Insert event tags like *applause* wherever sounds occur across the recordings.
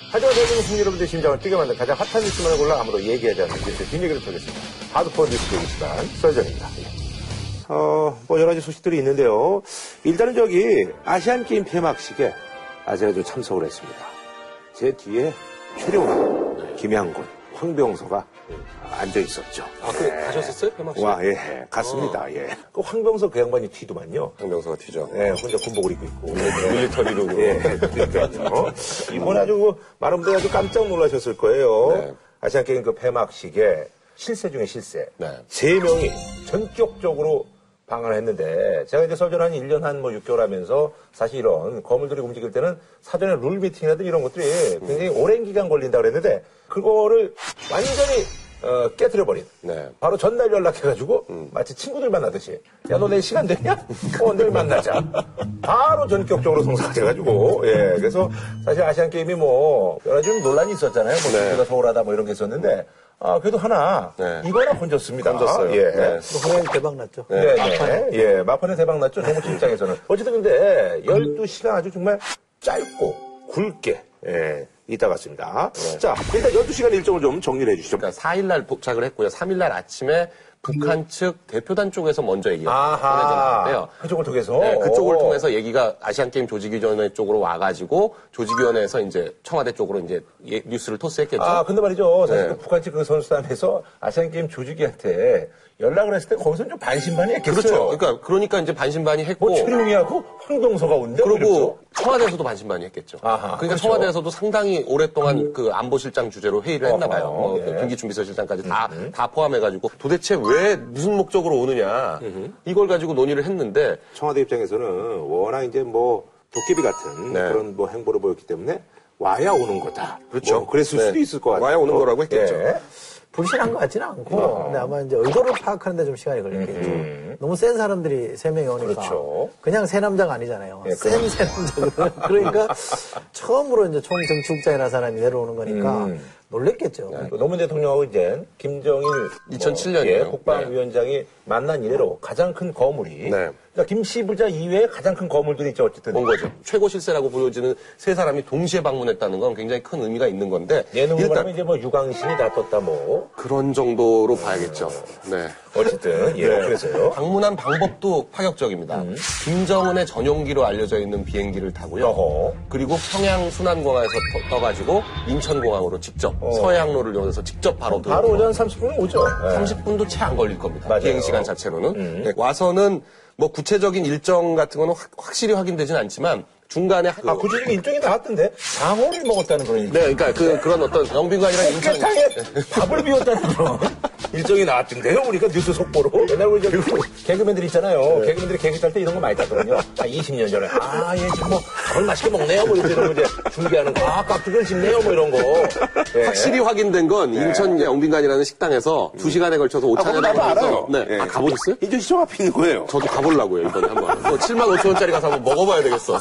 하지만 대한민국 여러분들 심장을 뛰게 만든 가장 핫한 뉴스만을 골라 아무도 얘기하지 않는 뉴스 뒷얘기를 털겠습니다. 하드코어 뉴스 대기 시간 썰전입니다. 어, 뭐 여러 가지 소식들이 있는데요. 일단은 저기 아시안 게임 폐막식에 아 제가 좀 참석을 했습니다. 제 뒤에 최룡, 김양곤, 황병서가 앉아 있었죠. 아, 그 가셨었어요? 폐막식? 와, 예, 갔습니다. 예. 그 황병서 그 양반이 튀더만요. 황병서가 튀죠. 예, 혼자 군복을 입고 있고. 밀리터리로. 예, 그러니까요. *laughs* 이번에 아주 그 많은 분들이 아주 깜짝 놀라셨을 거예요. 네. 아시안 게임 그 폐막식에 실세 중에 실세. 네. 세 명이 전격적으로 방한을 했는데 제가 이제 설전 한 1년 한 뭐 6개월 하면서 사실 이런 거물들이 움직일 때는 사전에 룰 미팅이라든 이런 것들이 굉장히 오랜 기간 걸린다 그랬는데 그거를 완전히 어, 깨뜨려버린. 네. 바로 전날 연락해가지고 마치 친구들 만나듯이 야 너 내일 시간 되냐? 어 내일 만나자. 바로 전격적으로 성사돼가지고 예 그래서 사실 아시안 게임이 뭐 여러 가지 좀 논란이 있었잖아요. 뭐 네. 우리가 소홀하다 뭐 이런 게 있었는데 아 그래도 하나 네. 이거 하나 건졌습니다. 건졌어요. 예. 네. 공연이 대박 났죠. 네, 네. 예, 마판에 대박 났죠. 정우치 입장에서는. 어쨌든 근데 12시간 아주 정말 짧고 굵게, 예, 있다 갔습니다. 자, 일단 12시간 일정을 좀 정리를 해주시죠. 그러니까 4일날 도착을 했고요. 3일날 아침에 북한 측 대표단 쪽에서 먼저 얘기가 아하. 보내졌는데요. 그쪽을 통해서. 네, 그쪽을 오. 통해서 얘기가 아시안게임 조직위원회 쪽으로 와가지고 조직위원회에서 이제 청와대 쪽으로 이제 예- 뉴스를 토스했겠죠. 아, 근데 말이죠. 사실 네. 그 북한 측 그 선수단에서 아시안게임 조직위한테 연락을 했을 때 거기서는 좀 반신반의 했겠어요. 그렇죠. 그러니까 그러니까 이제 반신반의 했고 뭐 최룡이하고 황동서가 온대. 그리고 청와대에서도 반신반의 했겠죠. 아하, 그러니까 그렇죠. 청와대에서도 상당히 오랫동안 그 안보실장 주제로 회의를 했나 봐요. 어허, 뭐 예. 음, 경기준비서실장까지 다, 다 포함해가지고 도대체 왜 무슨 목적으로 오느냐 이걸 가지고 논의를 했는데 청와대 입장에서는 워낙 이제 뭐 도깨비 같은 네. 그런 뭐 행보를 보였기 때문에 와야 오는 거다. 그렇죠. 뭐 그랬을 네. 수도 있을 것 같아요. 와야 오는 거라고 했겠죠. 예. 불신한 것 같지는 않고, 근데 아마 이제 의도를 파악하는데 좀 시간이 걸렸겠죠. 너무 센 사람들이 세 명이 오니까. 음. 그렇죠. 그냥 새 남자가 아니잖아요. 예, 센새 남자거든. *laughs* 그러니까 처음으로 이제 총정치국장이라는 사람이 내려오는 거니까 음. 놀랬겠죠. 그 노무현 대통령하고 이제 김정일 2007 뭐. 예, 국방위원장이 만난 이래로 가장 큰 거물이 네. 그러니까 김씨 부자 이외에 가장 큰 거물들이 있죠 어쨌든 온 거죠. 최고 실세라고 보여지는 세 사람이 동시에 방문했다는 건 굉장히 큰 의미가 있는 건데 예능으로 일단 말하면 이제 뭐 유광신이 다 떴다 뭐 그런 정도로 봐야겠죠. 네. 어쨌든 예 그래서요 방문한 방법도 파격적입니다. 김정은의 전용기로 알려져 있는 비행기를 타고요. 어허. 그리고 평양 순안공항에서 떠- 떠가지고 인천공항으로 직접 서해항로를 이용해서 직접 바로 바로 들어오고 오전 30분은 오죠 예. 30분도 채 안 걸릴 겁니다. 맞아요. 음. 비행 시간 자체로는 네, 와서는 뭐 구체적인 일정 같은 거는 확, 확실히 확인되진 않지만 중간에 그- 아 구체적인 일정이 나왔던데 장어를 먹었다는 그런 일정 네, 그러니까 그 그런 어떤 영빈관이랑 인천 깨탕에 밥을 비웠다는 그런 *laughs* 일정이 나왔던데요. 우리가 뉴스 속보로. 옛날 우리 저 개그맨들 있잖아요. 개그맨들이 개그 짤때 이런 거 많이 따거든요. 아, 20년 전에. 아, 얘 지금 뭐, 밥을 맛있게 먹네요. 뭐 이런 거 이제 중계하는 거. 아, 깍두기를 씹네요. 뭐 이런 거. 예. 확실히 확인된 건 인천 영빈관이라는 식당에서 두 시간에 걸쳐서 아, 오찬을 나도 하면서. 네, 예. 아, 가보셨어요? 인천 시청 앞에 있는 거예요. 저도 가보려고요 이번에 한번. 또 7만 5천 원짜리 가서 한번 먹어봐야 되겠어.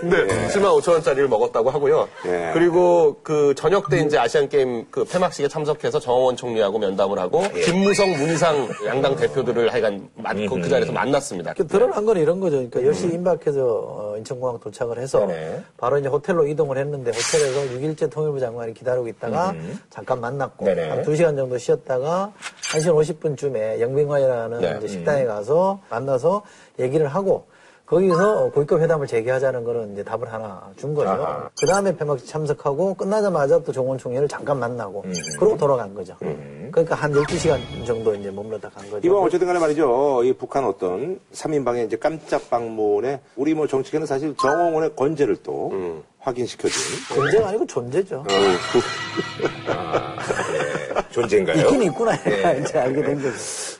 네, 7만 5천 원짜리를 먹었다고 하고요. 예. 그리고 그 저녁 때 이제 아시안 게임 그 폐막식에 참석해서 정원 총리하고 면담을 하고 예. 김무성, 문희상 양당 대표들을 하여간 만- 그, 그 자리에서 만났습니다. 그 드러난 건 이런 거죠. 그러니까 10시 임박해서 어, 인천공항 도착을 해서 음. 네네. 바로 이제 호텔로 이동을 했는데 호텔에서 6일째 통일부 장관이 기다리고 있다가 잠깐 만났고 음. 네네. 한 2시간 정도 쉬었다가 1시 50분쯤에 영빈관이라는 네. 이제 식당에 가서 만나서 얘기를 하고 거기서 고위급 회담을 재개하자는 거는 이제 답을 하나 준 거죠. 그 다음에 폐막식 참석하고 끝나자마자 또 종원 총리를 잠깐 만나고 음. 그러고 돌아간 거죠. 그러니까 한 12시간 정도 이제 머물렀다 간 거죠. 이번 어쨌든 간에 말이죠. 이 북한 어떤 3인방의 이제 깜짝 방문에 우리 뭐 정치계는 사실 정홍원의 건재를 또 확인시켜준 전쟁 아니고 존재죠. 존재인가요? 있긴 있구나 네. *laughs* 이제 알게 된 거죠.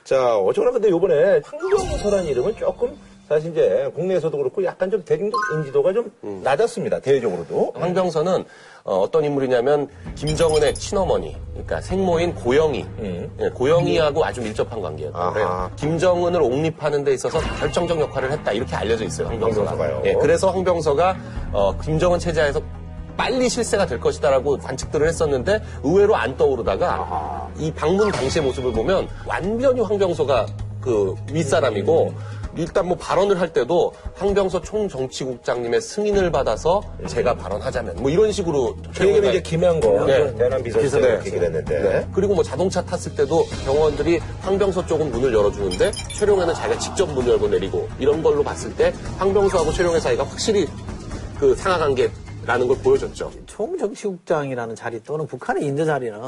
자, 어쩌나 근데 요번에 황병서라는 이름은 조금 사실 이제 국내에서도 그렇고 약간 좀 대중적 인지도가 좀 낮았습니다. 대외적으로도. 황병서는 어, 떤 인물이냐면 김정은의 친어머니, 그러니까 생모인 고영희, 예, 고영희하고 아주 밀접한 관계였던 아하. 거예요. 김정은을 옹립하는 데 있어서 결정적 역할을 했다 이렇게 알려져 있어요. 황병서가. 황병서가요. 예, 그래서 황병서가 어, 김정은 체제에서 빨리 실세가 될 것이다라고 관측들을 했었는데 의외로 안 떠오르다가 이 방문 당시의 모습을 보면 완전히 황병서가 그 윗사람이고 일단 뭐 발언을 할 때도 황병서 총정치국장님의 승인을 받아서 제가 발언하자면 뭐 이런 식으로 그 얘기는 이제 김양건 네. 대남 비서실장 네. 얘기를 했는데. 네. 그리고 뭐 자동차 탔을 때도 병원들이 황병서 쪽은 문을 열어주는데 최룡해는 자기가 직접 문 열고 내리고 이런 걸로 봤을 때 황병서하고 최룡해 사이가 확실히 그 상하 관계 라는 걸 보여줬죠. 총정치국장이라는 자리 또는 북한의 인재 자리는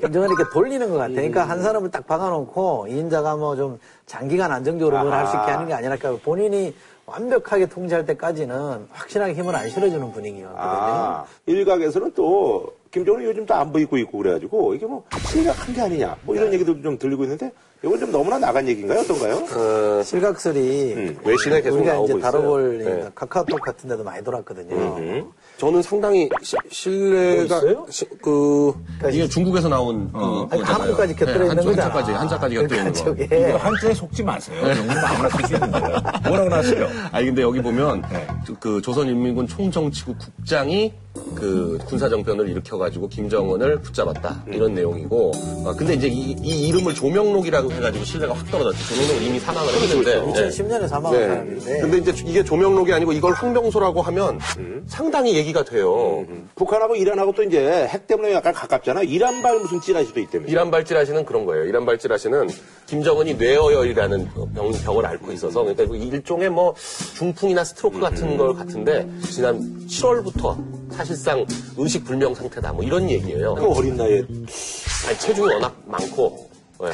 김정은이 이렇게 돌리는 것 같아. 그러니까 한 사람을 딱 박아놓고 이 인자가 뭐 좀 장기간 안정적으로 뭘 할 수 있게 하는 게 아니라 본인이 완벽하게 통제할 때까지는 확실하게 힘을 안 실어주는 분위기였거든요. 아, 일각에서는 또 김정은이 요즘 또 안 보이고 있고 그래가지고 이게 뭐 실각한 게 아니냐 뭐 이런 얘기도 좀 들리고 있는데 이건 좀 너무나 나간 얘기인가요? 어떤가요? 실각설이 음, 외신에 계속 우리가 이제. 다뤄볼 네. 카카오톡 같은 데도 많이 돌았거든요. 저는 상당히 시- 신뢰가 뭐? 시- 그 이게 중국에서 나온 그 아니, 거잖아요. 한국까지 곁들여 네, 있는 한자- 거잖아. 한자까지 한자까지 곁들여 있는 거. 그러니까 저게 한자에 속지 마세요. 영문 아무나 쓸수 있는 거예요. 뭐라고 나왔어요? 아니 근데 여기 보면 네. 그 조선인민군 총정치국 국장이 그 군사 정변을 일으켜가지고 김정은을 붙잡았다 이런 내용이고 아, 근데 이제 이, 이 이름을 조명록이라고 해가지고 신뢰가 확 떨어졌죠 조명록은 이미 사망을 했는데 네. 2010년에 사망한 네. 사람인데 근데 이제 이게 조명록이 아니고 이걸 황병소라고 하면 음. 상당히 얘기가 돼요 북한하고 이란하고 또 이제 핵 때문에 약간 가깝잖아. 이란발 무슨 찌라시도 있다면서. 이란 발질하시는 그런 거예요. 이란 발질하시는 김정은이 뇌어열이라는 병, 병을 앓고 있어서 그러니까 그 일종의 뭐 중풍이나 스트로크 같은 걸 같은데 지난 7월부터 사실상 의식 불명 상태다 뭐 이런 얘기예요. 그 어린 나이에 아니, 체중이 워낙 많고 네.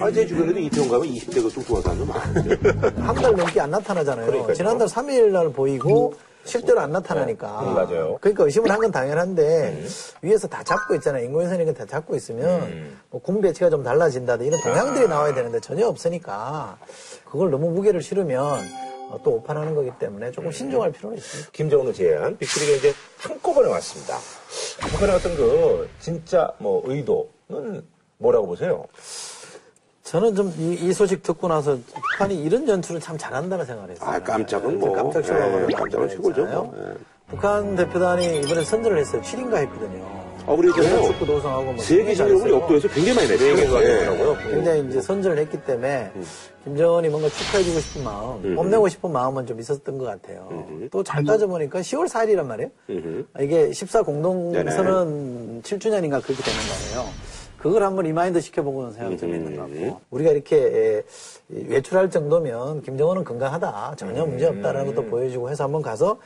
아, 제 주변에도 이태원 가면 20대 그 뚱뚱한 사람도 많은데. *laughs* 한 달 넘게 안 나타나잖아요. 그러니까요. 지난달 3일 날 보이고 실제로 안 나타나니까. 음, 맞아요. 그러니까 의심을 한 건 당연한데 위에서 다 잡고 있잖아요. 인공위성이니까 다 잡고 있으면 음. 뭐 군 배치가 좀 달라진다든 이런 동향들이 나와야 되는데 전혀 없으니까 그걸 너무 무게를 실으면 어, 또 오판하는 거기 때문에 조금 신중할 필요는 있습니다. 김정은의 제안, 빅리가 이제 한꺼번에 왔습니다. 북한의 어떤 그 진짜 뭐 의도는 뭐라고 보세요? 저는 좀 이 소식 듣고 나서 북한이 이런 연출을 참 잘한다는 생각을 했어요. 아, 깜짝은 뭐. 깜짝 예, 깜짝은 최고죠. 뭐. 예. 북한 대표단이 이번에 선전을 했어요. 7인가 했거든요. 어, 우리 그 축구 도성하고 뭐 세계 잘했어요. 역도해서 굉장히 많이 냈어요. 예. 굉장히 이제 선전을 했기 때문에 김정은이 뭔가 축하해주고 싶은 마음, 뽐내고 싶은 마음은 좀 있었던 것 같아요. 또잘 따져보니까 10월 4일이란 말이에요. 이게 14 공동선언 7주년인가 그렇게 되는 거예요. 그걸 한번 remind 시켜보겠다는 생각이 좀 있는 것 같고 우리가 이렇게 에, 이 외출할 정도면 김정은은 건강하다 전혀 문제 없다라는 것도 보여주고 해서 한번 가서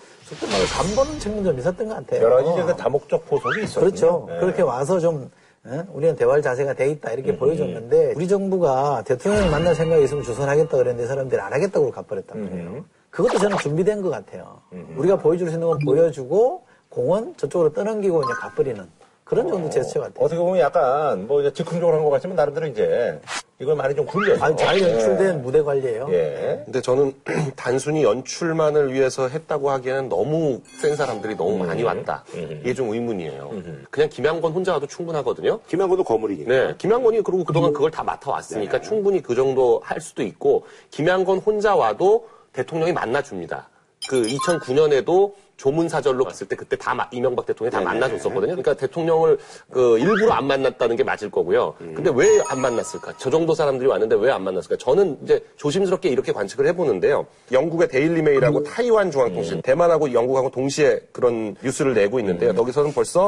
간보는 측면 좀 있었던 것 같아요. 여러 가지 그 다목적 포석이 있었죠. 그렇죠. 그렇게 와서 좀 예? 우리는 대화할 자세가 돼 있다 이렇게 보여줬는데 우리 정부가 대통령을 만날 생각이 있으면 주선하겠다 그랬는데 사람들이 안 하겠다고 갚아냈단 말이에요. 그것도 저는 준비된 것 같아요. 우리가 보여줄 수 있는 건 보여주고 공은 저쪽으로 떠넘기고 이제 갚버리는 그런 정도 제스처 같아요. 어떻게 보면 약간 뭐 이제 즉흥적으로 한 것 같지만 나름대로 이제 이걸 많이 좀 굴려서. 아니, 잘 연출된 무대 관리예요. 예. 근데 저는 *clears throat* 단순히 연출만을 위해서 했다고 하기에는 너무 센 사람들이 너무 많이 왔다. 이게 좀 의문이에요. 그냥 김양건 혼자 와도 충분하거든요. 김양건도 거물이니까. 네, 김양건이 그리고 그동안 그걸 다 맡아왔으니까 충분히 그 정도 할 수도 있고 김양건 혼자 와도 대통령이 만나줍니다. 그 2009년에도 조문사절로 갔을 때 그때 다 마- 이명박 대통령이 다 만나줬었거든요. 그러니까 대통령을 그 일부러 안 만났다는 게 맞을 거고요. 근데 왜 안 만났을까? 저 정도 사람들이 왔는데 왜 안 만났을까? 저는 이제 조심스럽게 이렇게 관측을 해보는데요. 영국의 데일리메일하고 타이완 중앙통신, 대만하고 영국하고 동시에 그런 뉴스를 내고 있는데요. 거기서는 벌써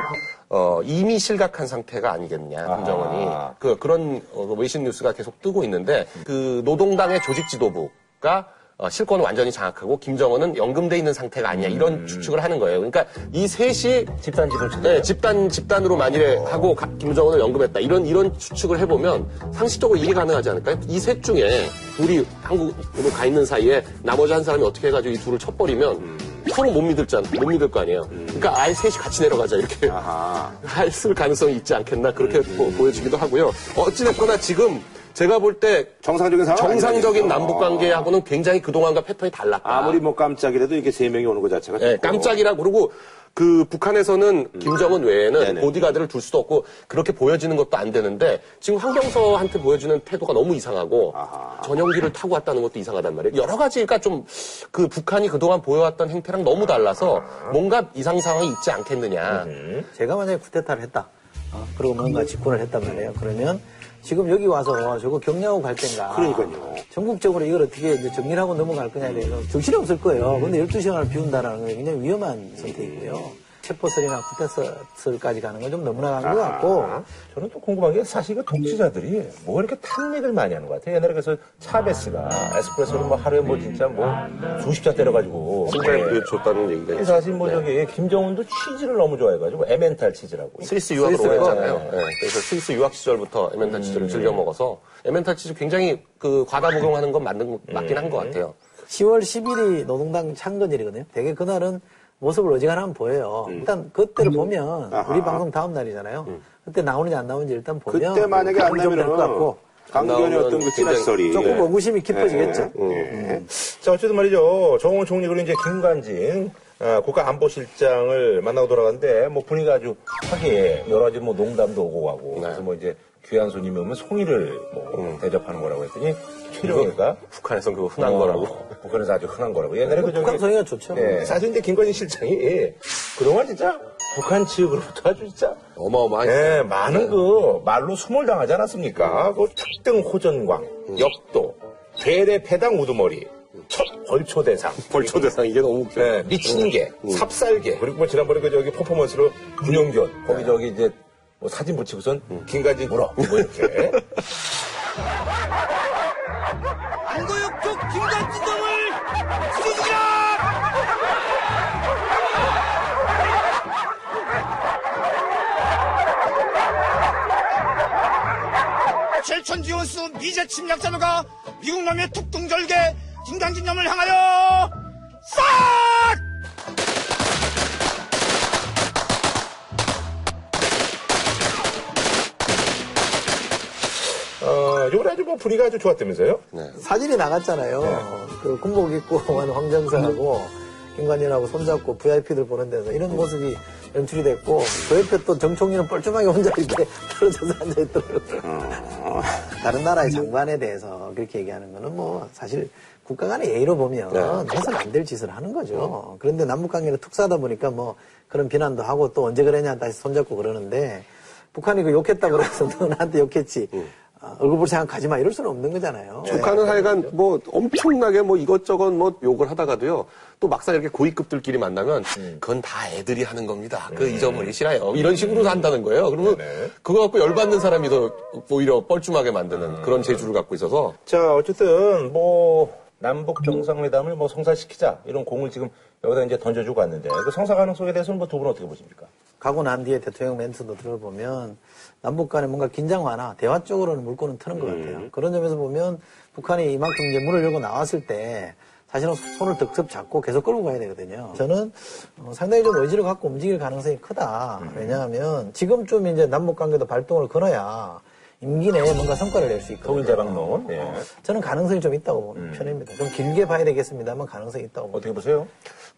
어, 이미 실각한 상태가 아니겠냐, 김정은이. 그, 그런 어, 외신 뉴스가 계속 뜨고 있는데 그 노동당의 조직 지도부가 어, 실권을 완전히 장악하고 김정은은 연금돼 있는 상태가 아니야 이런 추측을 하는 거예요. 그러니까 이 셋이 집단 지도체. 네, 집단 집단으로 만일에 하고 가- 김정은을 연금했다 이런 이런 추측을 해보면 상식적으로 이해 가능하지 않을까요? 이 셋 중에 둘이 한국으로 가 있는 사이에 나머지 한 사람이 어떻게 해가지고 이 둘을 쳐버리면 서로 못 믿을잖아, 못 믿을 거 아니에요. 그러니까 아예 셋이 같이 내려가자 이렇게 아하. *laughs* 했을 가능성이 있지 않겠나 그렇게 보, 보여지기도 하고요. 어찌됐거나 지금 제가 볼 때 정상적인 상황. 정상적인 아니죠. 남북 관계하고는 굉장히 그동안과 패턴이 달랐다. 아무리 뭐 깜짝이라도 이렇게 세 명이 오는 것 자체가. 예, 좋고. 깜짝이라 그러고 그 북한에서는 김정은 외에는 네네. 보디가드를 둘 수도 없고 그렇게 보여지는 것도 안 되는데 지금 황경서한테 보여주는 태도가 너무 이상하고 아하. 전용기를 타고 왔다는 것도 이상하단 말이에요. 여러 가지가 좀 그 북한이 그동안 보여왔던 행태랑 너무 달라서 뭔가 이상 상황이 있지 않겠느냐. 제가 만약에 쿠데타를 했다. 어, 그리고 뭔가 집권을 했단 말이에요. 그러면 지금 여기 와서 저거 격려하고 갈 땐가. 그러니까요. 전국적으로 이걸 어떻게 이제 정리를 하고 넘어갈 거냐에 대해서 정신이 없을 거예요. 근데 12시간을 비운다라는 건 굉장히 위험한 선택이고요. 체포설이나 구태설까지 가는 건 좀 너무나 간것 같고. 저는 또 궁금한 게 사실 그 독지자들이 뭐 이렇게 탐닉을 많이 하는 것 같아요. 옛날에 그래서 차베스가 에스프레소를 뭐 하루에 뭐 진짜 뭐 수십 잔 때려가지고. 승자에 예. 줬다는 얘기가 있죠. 사실 뭐 네. 저기 김정은도 치즈를 너무 좋아해가지고 에멘탈 치즈라고. 스위스 유학을 오래? 했잖아요. 네, 그래서 스위스 유학 시절부터 에멘탈 치즈를 즐겨 먹어서 에멘탈 치즈 굉장히 그 과다 복용하는 건 맞는 맞긴 한것 같아요. 10월 10일이 노동당 창건일이거든요. 되게 그날은 모습을 어지간하면 보여요. 일단 그때를 보면 우리 방송 다음 날이잖아요. 그때 나오는지 안 나오는지 일단 보면 그때 만약에 안 나오면 어떤 그 찌라시설이 조금 의구심이 깊어지겠죠. 예. 자, 어쨌든 말이죠. 정원 총리 그리고 이제 김관진 어, 국가안보실장을 만나고 돌아갔는데 뭐 분위기가 아주 하게 여러 가지 뭐 농담도 오고 가고 네. 그래서 뭐 이제 귀한 손님이 오면 송이를 뭐 대접하는 거라고 했더니 최룡이가 북한에선 그거 흔한 어, 거라고. 북한에서 아주 흔한 거라고. 옛날에 그 북한 성의가 좋죠. 예, 사실 이제 김관진 실장이 그동안 진짜 북한 측으로부터 아주 진짜 어마어마하죠. 네, 많은 그 말로 수몰 당하지 않았습니까? 그 특등 호전광, 역도, 괴뢰 패당 우두머리, 첫 벌초 대상, *laughs* 벌초 대상 이게 너무 웃겨. 네, 미친 개, 삽살개, 그리고 뭐 지난번에 그 저기 퍼포먼스로 군용견, 거기 저기 이제 뭐 사진 붙이고선 김가진 물어, 뭐 이렇게. 안고역쪽 김관진동을 죽여주기라! 젤천지원수 미제 침략자노가 미국놈의 특동절개 김강진놈을 향하여 싹! 요번에 아주 뭐 분위기가 아주 좋았다면서요? 사진이 나갔잖아요. 그 군복 입고 *laughs* 온 황정사하고 김관진하고 손잡고 VIP들 보는 데서 이런 모습이 연출이 됐고 그 옆에 또 정총리는 뻘쭘하게 혼자 이렇게 *laughs* 떨어져서 앉아있더라고요. 다른 나라의 장관에 대해서 그렇게 얘기하는 거는 뭐 사실 국가 간의 예의로 보면 해서는 안 될 짓을 하는 거죠. 그런데 남북관계는 특사하다 보니까 뭐 그런 비난도 하고 또 언제 그러냐 다시 손잡고 그러는데 북한이 그 욕했다 그래서 너 *laughs* 나한테 욕했지. 아, 얼굴 볼 생각 가지 마 이럴 수는 없는 거잖아요. 북한은 하여간 뭐 엄청나게 뭐 이것저것 뭐 욕을 하다가도요. 또 막상 이렇게 고위급들끼리 만나면 그건 다 애들이 하는 겁니다. 그 잊어버리 시라요. 이런 식으로 한다는 거예요. 그러면 그거 갖고 열받는 사람이 더 오히려 뻘쭘하게 만드는 그런 재주를 갖고 있어서 자, 어쨌든 뭐 남북 정상회담을 뭐 성사시키자 이런 공을 지금 여기다 이제 던져주고 왔는데 그 성사 가능성에 대해서는 뭐 두 분은 어떻게 보십니까? 가고 난 뒤에 대통령 멘트도 들어보면 남북 간에 뭔가 긴장 완화, 대화 쪽으로는 물꼬는 트는 것 같아요. 그런 점에서 보면 북한이 이만큼 이제 문을 열고 나왔을 때 사실은 손을 득습 잡고 계속 끌고 가야 되거든요. 저는 어, 상당히 좀 의지를 갖고 움직일 가능성이 크다. 왜냐하면 지금쯤 이제 남북 관계도 발동을 걸어야 임기 내에 뭔가 성과를 낼 수 있거든요. 통일대방론. 예. 저는 가능성이 좀 있다고 보는 편입니다. 좀 길게 봐야 되겠습니다만 가능성이 있다고. 어떻게 보세요?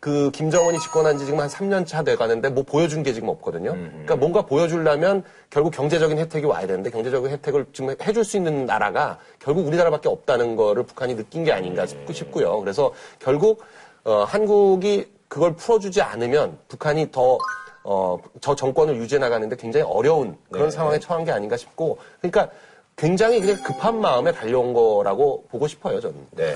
그 김정은이 집권한 지 지금 한 3년 차 돼 가는데 뭐 보여준 게 지금 없거든요. 그러니까 뭔가 보여주려면 결국 경제적인 혜택이 와야 되는데 경제적인 혜택을 지금 해줄 수 있는 나라가 결국 우리나라밖에 없다는 거를 북한이 느낀 게 아닌가 싶고 싶고요. 그래서 결국 어, 한국이 그걸 풀어주지 않으면 북한이 더 어, 저 정권을 유지해 나가는데 굉장히 어려운 그런 상황에 처한 게 아닌가 싶고 그러니까 굉장히 그냥 급한 마음에 달려온 거라고 보고 싶어요, 저는. 네,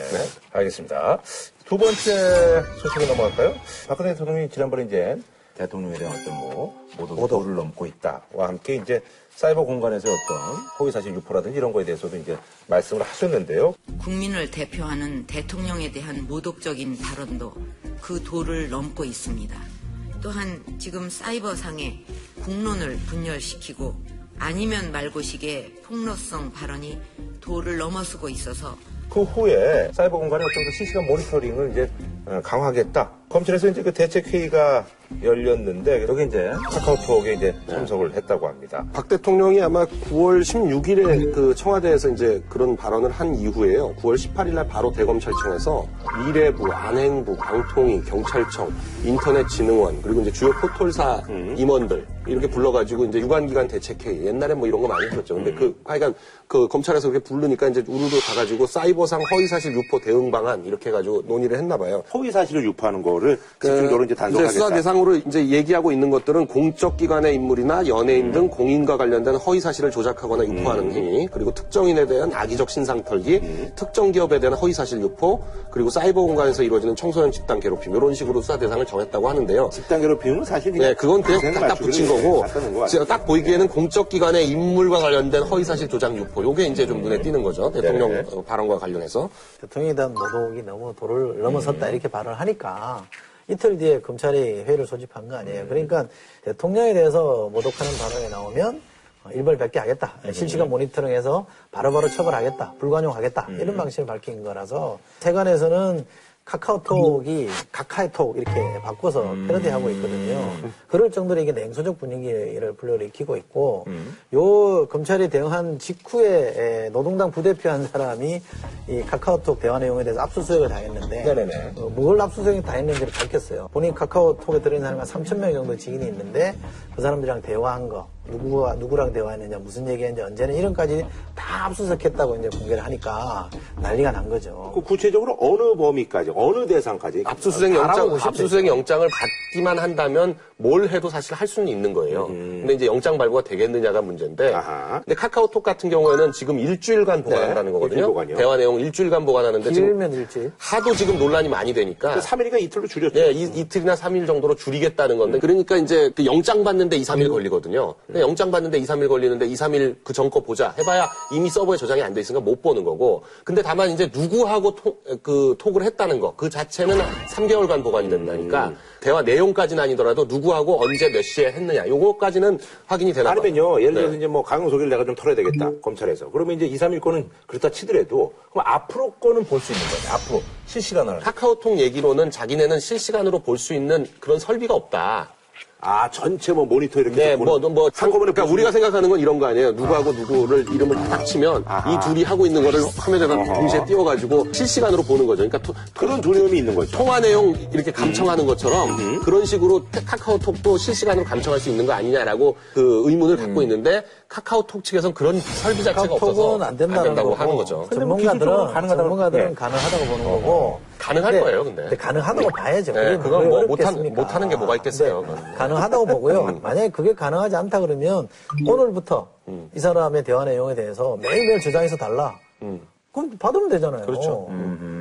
알겠습니다. 두 번째 소식으로 넘어갈까요? 박근혜 대통령이 지난번에 이제 대통령에 대한 어떤 뭐 모독, 도를 넘고 있다와 함께 이제 사이버 공간에서의 어떤 허위사실 유포라든지 이런 거에 대해서도 이제 말씀을 하셨는데요. 국민을 대표하는 대통령에 대한 모독적인 발언도 그 도를 넘고 있습니다. 또한 지금 사이버상의 국론을 분열시키고 아니면 말고식의 폭로성 발언이 도를 넘어서고 있어서 그 후에 사이버 공간의 어떤 그 실시간 모니터링을 이제 어, 강화하겠다. 검찰에서 이제 그 대책 회의가 열렸는데 여기 이제 카카오톡에 이제 참석을 했다고 합니다. 박 대통령이 아마 9월 16일에 그 청와대에서 이제 그런 발언을 한 이후에요. 9월 18일 날 바로 대검찰청에서 미래부, 안행부, 방통위, 경찰청, 인터넷진흥원 그리고 이제 주요 포털사 임원들 이렇게 불러가지고 이제 유관기관 대책회의 옛날에 뭐 이런 거 많이 했었죠. 근데 그 하여간 그 검찰에서 그렇게 부르니까 이제 우르르 가가지고 사이버상 허위사실 유포 대응 방안 이렇게 해가지고 논의를 했나 봐요. 허위 사실을 유포하는 거를 거를 집중적으로 이제 단속하겠다. 수사 대상으로 이제 얘기하고 있는 것들은 공적 기관의 인물이나 연예인 등 공인과 관련된 허위 사실을 조작하거나 유포하는 행위, 그리고 특정인에 대한 악의적 신상 털기, 특정 기업에 대한 허위 사실 유포, 그리고 사이버 공간에서 이루어지는 청소년 집단 괴롭힘 이런 식으로 수사 대상을 정했다고 하는데요. 집단 괴롭힘은 사실 네, 그건 그냥 인생 딱, 딱 붙인 거고. 딱 보이기에는 공적 기관의 인물과 관련된 허위 사실 조작 유포, 요게 이제 좀 눈에 띄는 거죠. 대통령 네네. 어, 발언과 관련해서. 대통령에 대한 모독이 너무 도를 넘어섰다 이렇게 발언을 하니까 이틀 뒤에 검찰이 회의를 소집한 거 아니에요. 그러니까 대통령에 대해서 모독하는 발언이 나오면 어, 일벌백계 하겠다. 실시간 모니터링해서 바로바로 처벌하겠다. 불관용하겠다. 이런 방식을 밝힌 거라서 세관에서는 카카오톡이 카카이톡 이렇게 바꿔서 패러디하고 있거든요. 그럴 정도로 이게 냉소적 분위기를 불러일으키고 있고 요 검찰이 대응한 직후에 에, 노동당 부대표 한 사람이 이 카카오톡 대화 내용에 대해서 압수수색을 당했는데. 어, 뭘 압수수색이 다 했는지를 밝혔어요. 본인 카카오톡에 들어있는 사람이 한 3천 명 정도 지인이 있는데 그 사람들이랑 대화한 거, 누구와 누구랑 대화했느냐, 무슨 얘기했는지 언제는 이런까지 다 압수수색했다고 이제 공개를 하니까 난리가 난 거죠. 그 구체적으로 어느 범위까지, 어느 대상까지 압수수색 다 영장, 압수수색. 영장을 받 기만 한다면 뭘 해도 사실 할 수는 있는 거예요. 근데 이제 영장 발부가 되겠느냐가 문제인데. 음. 아하. 근데 카카오톡 같은 경우에는 지금 일주일간 네, 거거든요. 일주일. 대화 내용 일주일간 보관하는데 지금 길면 일주일. 하도 지금 논란이 많이 되니까. 3일이가 이틀로 줄였죠. 예, 이, 틀이나 3일 정도로 줄이겠다는 건데, 그러니까 이제 그 영장 받는데 2, 3일 걸리거든요. 근데 영장 받는데 2, 3일 걸리는데 2, 3일 그 전 거 보자. 해봐야 이미 서버에 저장이 안 돼 있으니까 못 보는 거고. 근데 다만 이제 누구하고 톡, 그 톡을 했다는 거, 그 자체는 3개월간 보관이 된다니까, 대화 내용까지는 아니더라도 누구하고 언제 몇 시에 했느냐, 요거까지는 확인이 되나 봐요. 아니면요, 예를 들어서 네. 이제 뭐 강용 소개를 내가 좀 털어야 되겠다, 검찰에서. 그러면 이제 2, 3일 거는 그렇다 치더라도, 그럼 앞으로 거는 볼 수 있는 거죠. 앞으로. 실시간으로. 카카오톡 얘기로는 자기네는 실시간으로 볼 수 있는 그런 설비가 없다. 아, 전체 뭐 모니터 이렇게. 네, 뭐, 뭐, 한꺼번에 그러니까 볼수 우리가 생각하는 건 이런 거 아니에요. 누구하고 누구를 이름을 딱 치면 이 둘이 하고 있는 거를 화면에다 동시에 띄워가지고 실시간으로 보는 거죠. 그러니까 토- 그런 두려움이 있는 거죠. 통화 내용 이렇게 감청하는 것처럼 그런 식으로 태- 카카오톡도 실시간으로 감청할 수 있는 거 아니냐라고 그 의문을 갖고 있는데 카카오톡 측에서는 그런 설비 자체가 없어서 카톡은 안 된다는 된다고 거고 하는 거죠. 근데 전문가들은 가능하다고- 전문가들은 네. 가능하다고 보는 거고 가능할 거예요, 근데. 가능하다고 봐야죠. 네, 그건 왜뭐 어렵겠습니까? 못하는- 못하는 게 뭐가 있겠어요, 네. 가능하다고 보고요. 만약에 그게 가능하지 않다 그러면 오늘부터 이 사람의 대화 내용에 대해서 매일매일 저장해서 달라. 그럼 받으면 되잖아요. 그렇죠.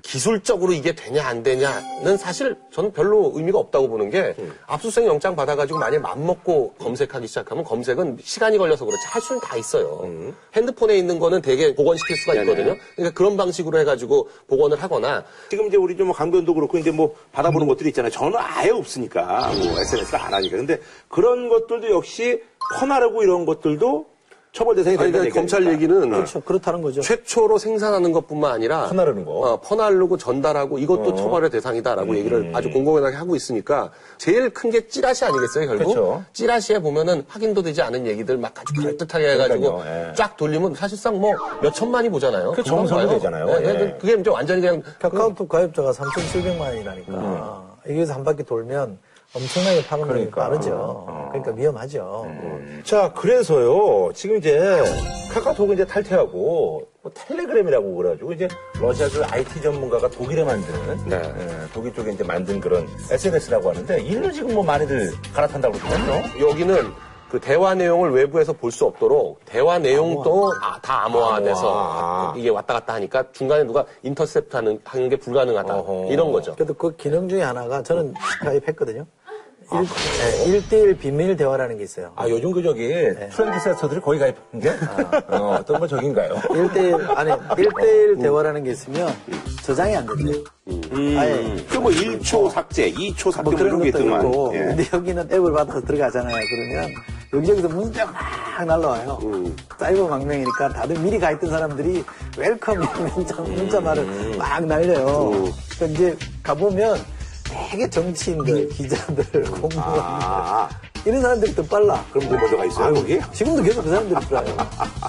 기술적으로 이게 되냐 안 되냐는 사실 저는 별로 의미가 없다고 보는 게 압수수색 영장 받아가지고 만약에 맘먹고 검색하기 시작하면 검색은 시간이 걸려서 그렇지 할 수는 다 있어요. 핸드폰에 있는 거는 되게 복원시킬 수가. 있거든요. 그러니까 그런 방식으로 해가지고 복원을 하거나 지금 이제 우리 좀 강변도 그렇고 이제 뭐 받아보는 것들이 있잖아요. 저는 아예 없으니까 뭐 SNS를 안 하니까. 근데 그런 것들도 역시 퍼나르고 이런 것들도 처벌 대상이 된다는 그러니까 검찰. 얘기는 그렇죠. 그렇다는 거죠. 최초로 생산하는 것뿐만 아니라 퍼나르는 거. 어, 퍼나르고 전달하고 이것도 처벌의 대상이다라고 얘기를 아주 공공연하게 하고 있으니까 제일 큰 게 찌라시 아니겠어요 결국 그렇죠. 찌라시에 보면은 확인도 되지 않은 얘기들 막 아주 그럴듯하게 해가지고 예. 쫙 돌리면 사실상 뭐 몇 천만이 보잖아요. 그 금방 정성이. 되잖아요. 네, 예. 네, 그게 이제 완전히 그냥 카카오톡 가입자가 3,700만 원이라니까. 여기서 한 바퀴 돌면 엄청나게 파급력이 그러니까. 빠르죠. 그러니까 위험하죠. 자, 그래서요, 지금 이제 카카오톡은 이제 탈퇴하고, 뭐 텔레그램이라고 그래가지고, 이제 러시아 그 IT 전문가가 독일에 만든, 네. 예, 독일 쪽에 이제 만든 그런 SNS라고 하는데, 이는 지금 뭐 많이들 갈아탄다고 그러거든요. 여기는 그 대화 내용을 외부에서 볼 수 없도록 대화 내용도 아, 다 암호화돼서 암호화. 이게 왔다 갔다 하니까 중간에 누가 인터셉트 하는, 하는 게 불가능하다. 어허. 이런 거죠. 그래도 그 기능 중에 하나가 저는 가입했거든요. 일, 대일 비밀 대화라는 게 있어요. 아, 요즘 그 저기, 트렌드 세터들이 거의 가입하는 게, 어, 어떤 뭐 저긴가요? 일대일 아니, 일대일 대화라는 게 있으면 저장이 안 된대요. 아예. 그뭐 1초 삭제, 2초 삭제, 뭐 그런 게 것도 있더만. 있고. 예. 근데 여기는 앱을 받아서 들어가잖아요. 그러면 여기저기서 문자가 막 날라와요. 사이버 망명이니까 다들 미리 가 있던 사람들이 welcome 이런 문자, 문자 말을 막 날려요. 그러니까 이제 가보면 되게 정치인들, 기자들, 공무원들 아, 이런 사람들이 더 빨라. 그럼 더 먼저 가 있어요, 거기? 지금도 계속 그 사람들이 *laughs* 들어요.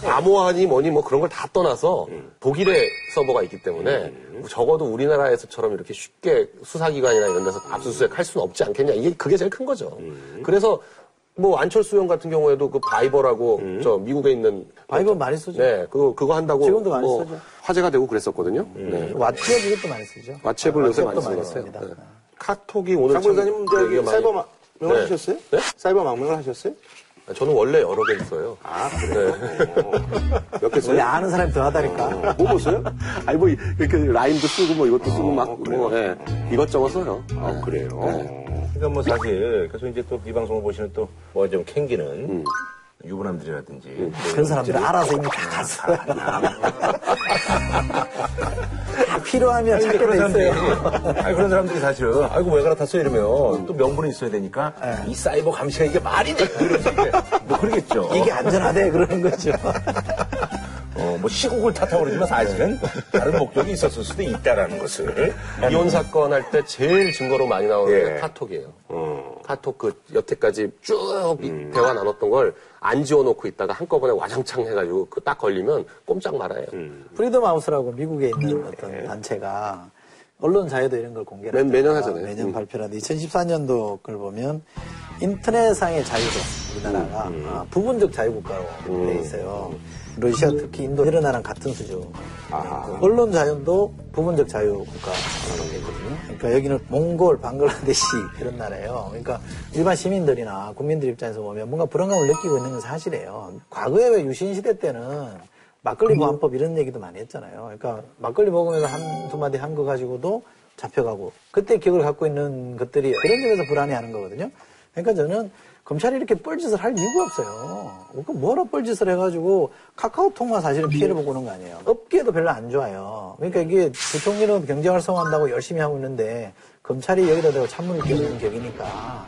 암호화니 뭐니 뭐 그런 걸 다 떠나서 독일에 서버가 있기 때문에 적어도 우리나라에서처럼 이렇게 쉽게 수사기관이나 이런 데서 압수수색 할 수는 없지 않겠냐. 이게 그게 제일 큰 거죠. 그래서 뭐 안철수 의원 같은 경우에도 그 Viber라고 저 미국에 있는 Viber 많이 쓰죠. 네, 그거 그거 한다고 지금도 많이 뭐 쓰죠. 화제가 되고 그랬었거든요. 네. WhatsApp 이것도 많이 쓰죠. WhatsApp을 요새 WhatsApp도 많이 씁니다. 같아요. 네. 카톡이 오늘 장참 목사님 저기 많이- 사이버 망 명을 네. 하셨어요? 네? 사이버 망명을 하셨어요? 저는 원래 여러 개 있어요. 아, 그래요? 몇개 원래 써요? 아는 사람이 더 하다니까. 뭐 보세요? *laughs* 아니 뭐 이렇게 라임도 쓰고 뭐 이것도 쓰고 막 뭐, 예, 이것저것 써요. 아, 예. 그래요? 그러니까 뭐 사실, 그래서 이제 또 이 방송을 보시는 또 뭐 좀 캥기는 유부남들이라든지. 뭐 그런 사람들은 알아서 이미 다 갔어요. *laughs* *laughs* 다 필요하면 아니, 찾게 돼 있어요. 아니, 그런 사람들이 사실은, 아이고, 왜 갈아탔어? 이러면 또 명분이 있어야 되니까, 이 사이버 감시가 이게 말이 돼! 뭐 그러겠죠. 이게 안전하대 그러는 거죠. 어, 뭐 시국을 탓하고 그러지만 사실은 다른 목적이 있었을 수도 있다라는 것을. 이혼 사건 할 때 제일 증거로 많이 나오는 예. 게 카톡이에요. 카톡 그 여태까지 쭉이 대화 나눴던 걸 안 지워놓고 있다가 한꺼번에 와장창 해가지고 그 딱 걸리면 꼼짝 말아요. Freedom House라고 미국에 있는 어떤 단체가 언론 자유도 이런 걸 공개를 매- 매년 하잖아요. 하잖아요. 매년 음. 발표하는데 2014년도 걸 보면 인터넷상의 자유도 우리나라가 아, 부분적 자유국가로 돼 있어요. 러시아 특히 인도 이런 나라랑 같은 수준. 언론 자유도 부분적 자유 국가라고 돼 있거든요. 그러니까 여기는 몽골, 방글라데시 *laughs* 이런 나라예요. 그러니까 일반 시민들이나 국민들 입장에서 보면 뭔가 불안감을 느끼고 있는 건 사실이에요. 과거에 왜 유신 시대 때는 막걸리 보안법 이런 얘기도 많이 했잖아요. 그러니까 막걸리 먹으면서 한두 마디 한 거 가지고도 잡혀가고 그때 기억을 갖고 있는 것들이 그런 점에서 불안해하는 거거든요. 그러니까 저는 검찰이 이렇게 뻘짓을 할 이유가 없어요. 그 뭐라 뻘짓을 해가지고 카카오톡만 사실은 피해를 보고 오는 거 아니에요. 업계도 별로 안 좋아요. 그러니까 이게 부총리는 경제 활성화한다고 열심히 하고 있는데 검찰이 여기다 대고 찬물을 끼얹는 격이니까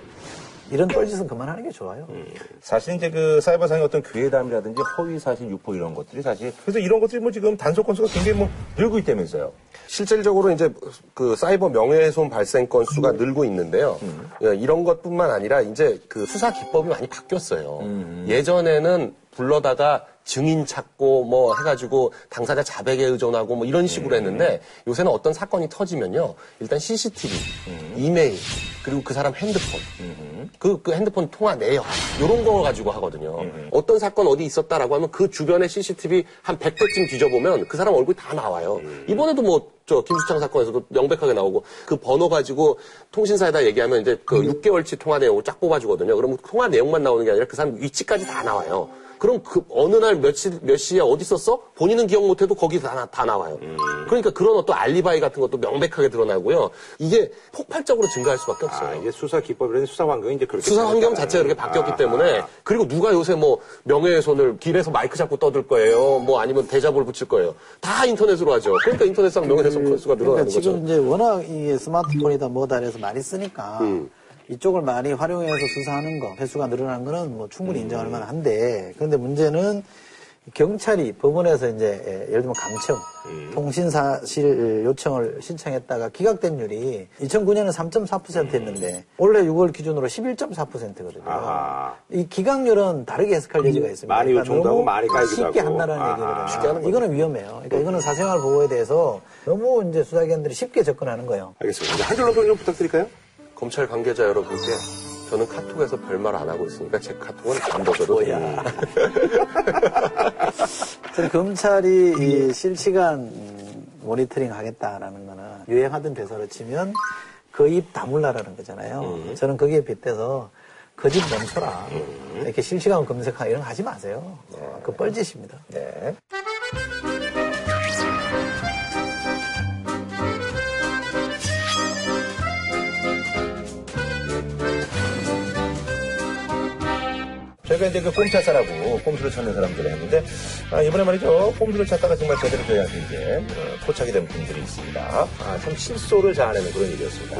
이런 뻘짓은 그만하는 게 좋아요. 사실 이제 그 사이버상의 어떤 괴담이라든지 허위 사실 유포 이런 것들이 사실 그래서 이런 것들이 뭐 지금 단속 건수가 굉장히 뭐 늘고 있다면서요. 실질적으로 이제 그 사이버 명예훼손 발생 건수가 늘고 있는데요. 예, 이런 것뿐만 아니라 이제 그 수사 기법이 많이 바뀌었어요. 예전에는 불러다가 증인 찾고 뭐 해가지고 당사자 자백에 의존하고 뭐 이런 식으로 했는데 요새는 어떤 사건이 터지면요. 일단 CCTV, 이메일, 그리고 그 사람 핸드폰, 그, 그 핸드폰 통화 내역, 요런 거 가지고 하거든요. 어떤 사건 어디 있었다라고 하면 그 주변에 CCTV 한 100대쯤 뒤져보면 그 사람 얼굴이 다 나와요. 이번에도 뭐, 저, 김수창 사건에서도 명백하게 나오고 그 번호 가지고 통신사에다 얘기하면 이제 그 6개월치 통화 내용을 쫙 뽑아주거든요. 그러면 통화 내용만 나오는 게 아니라 그 사람 위치까지 다 나와요. 그럼 그 어느 날 며칠 몇 시에 어디 있었어? 본인은 기억 못해도 거기 다, 나- 다 나와요. 그러니까 그런 어떤 알리바이 같은 것도 명백하게 드러나고요. 이게 폭발적으로 증가할 수밖에 없어요. 아, 이제 수사 기법이라든지 수사 환경이 이제 그렇게 수사 환경. 자체가 그렇게 바뀌었기 아, 때문에 그리고 누가 요새 뭐 명예훼손을 길에서 마이크 잡고 떠들 거예요. 뭐 아니면 대자보를 붙일 거예요. 다 인터넷으로 하죠. 그러니까 인터넷상 명예훼손 건수가 그러니까 늘어나는 지금 거죠. 이제 워낙 이 스마트폰이다 뭐다 해서 많이 쓰니까 음. 이쪽을 많이 활용해서 수사하는 거, 횟수가 늘어나는 거는 뭐 충분히 인정할 만한데 그런데 문제는 경찰이 법원에서 이제 예, 예를 들면 감청, 음. 통신사실 요청을 신청했다가 기각된율이 2009년에 3.4%였는데 올해 6월 기준으로 11.4%거든요. 아하. 이 기각률은 다르게 해석할 여지가 있습니다. 많이 요청도 너무 하고 많이 깔기도 쉽게 하고. 한다는. 얘기거든요. 쉽게 하는. 이거는 위험해요. 그러니까 이거는 사생활 보호에 대해서 너무 이제 수사기관들이 쉽게 접근하는 거예요. 알겠습니다. 한 줄로 평좀 부탁드릴까요? 검찰 관계자 여러분께 저는 카톡에서 별말 안 하고 있으니까 제 카톡은 안 보셔도. 저는 *laughs* 검찰이 이 실시간 음, 모니터링 하겠다라는 거는 유행하던 대사로 치면 그 입 다물라라는 거잖아요. 저는 거기에 빗대서 그 집 멈춰라. 이렇게 실시간 검색하고 이런 거 하지 마세요. 그 뻘짓입니다. 네. 저희가 이제 그 꼼차사라고 꼼수를 찾는 사람들을 했는데 아, 이번에 말이죠 꼼수를 찾다가 정말 제대로 저희한테 이제 어, 포착이 된 분들이 있습니다. 아, 참 실소를 자아내는 그런 일이었습니다.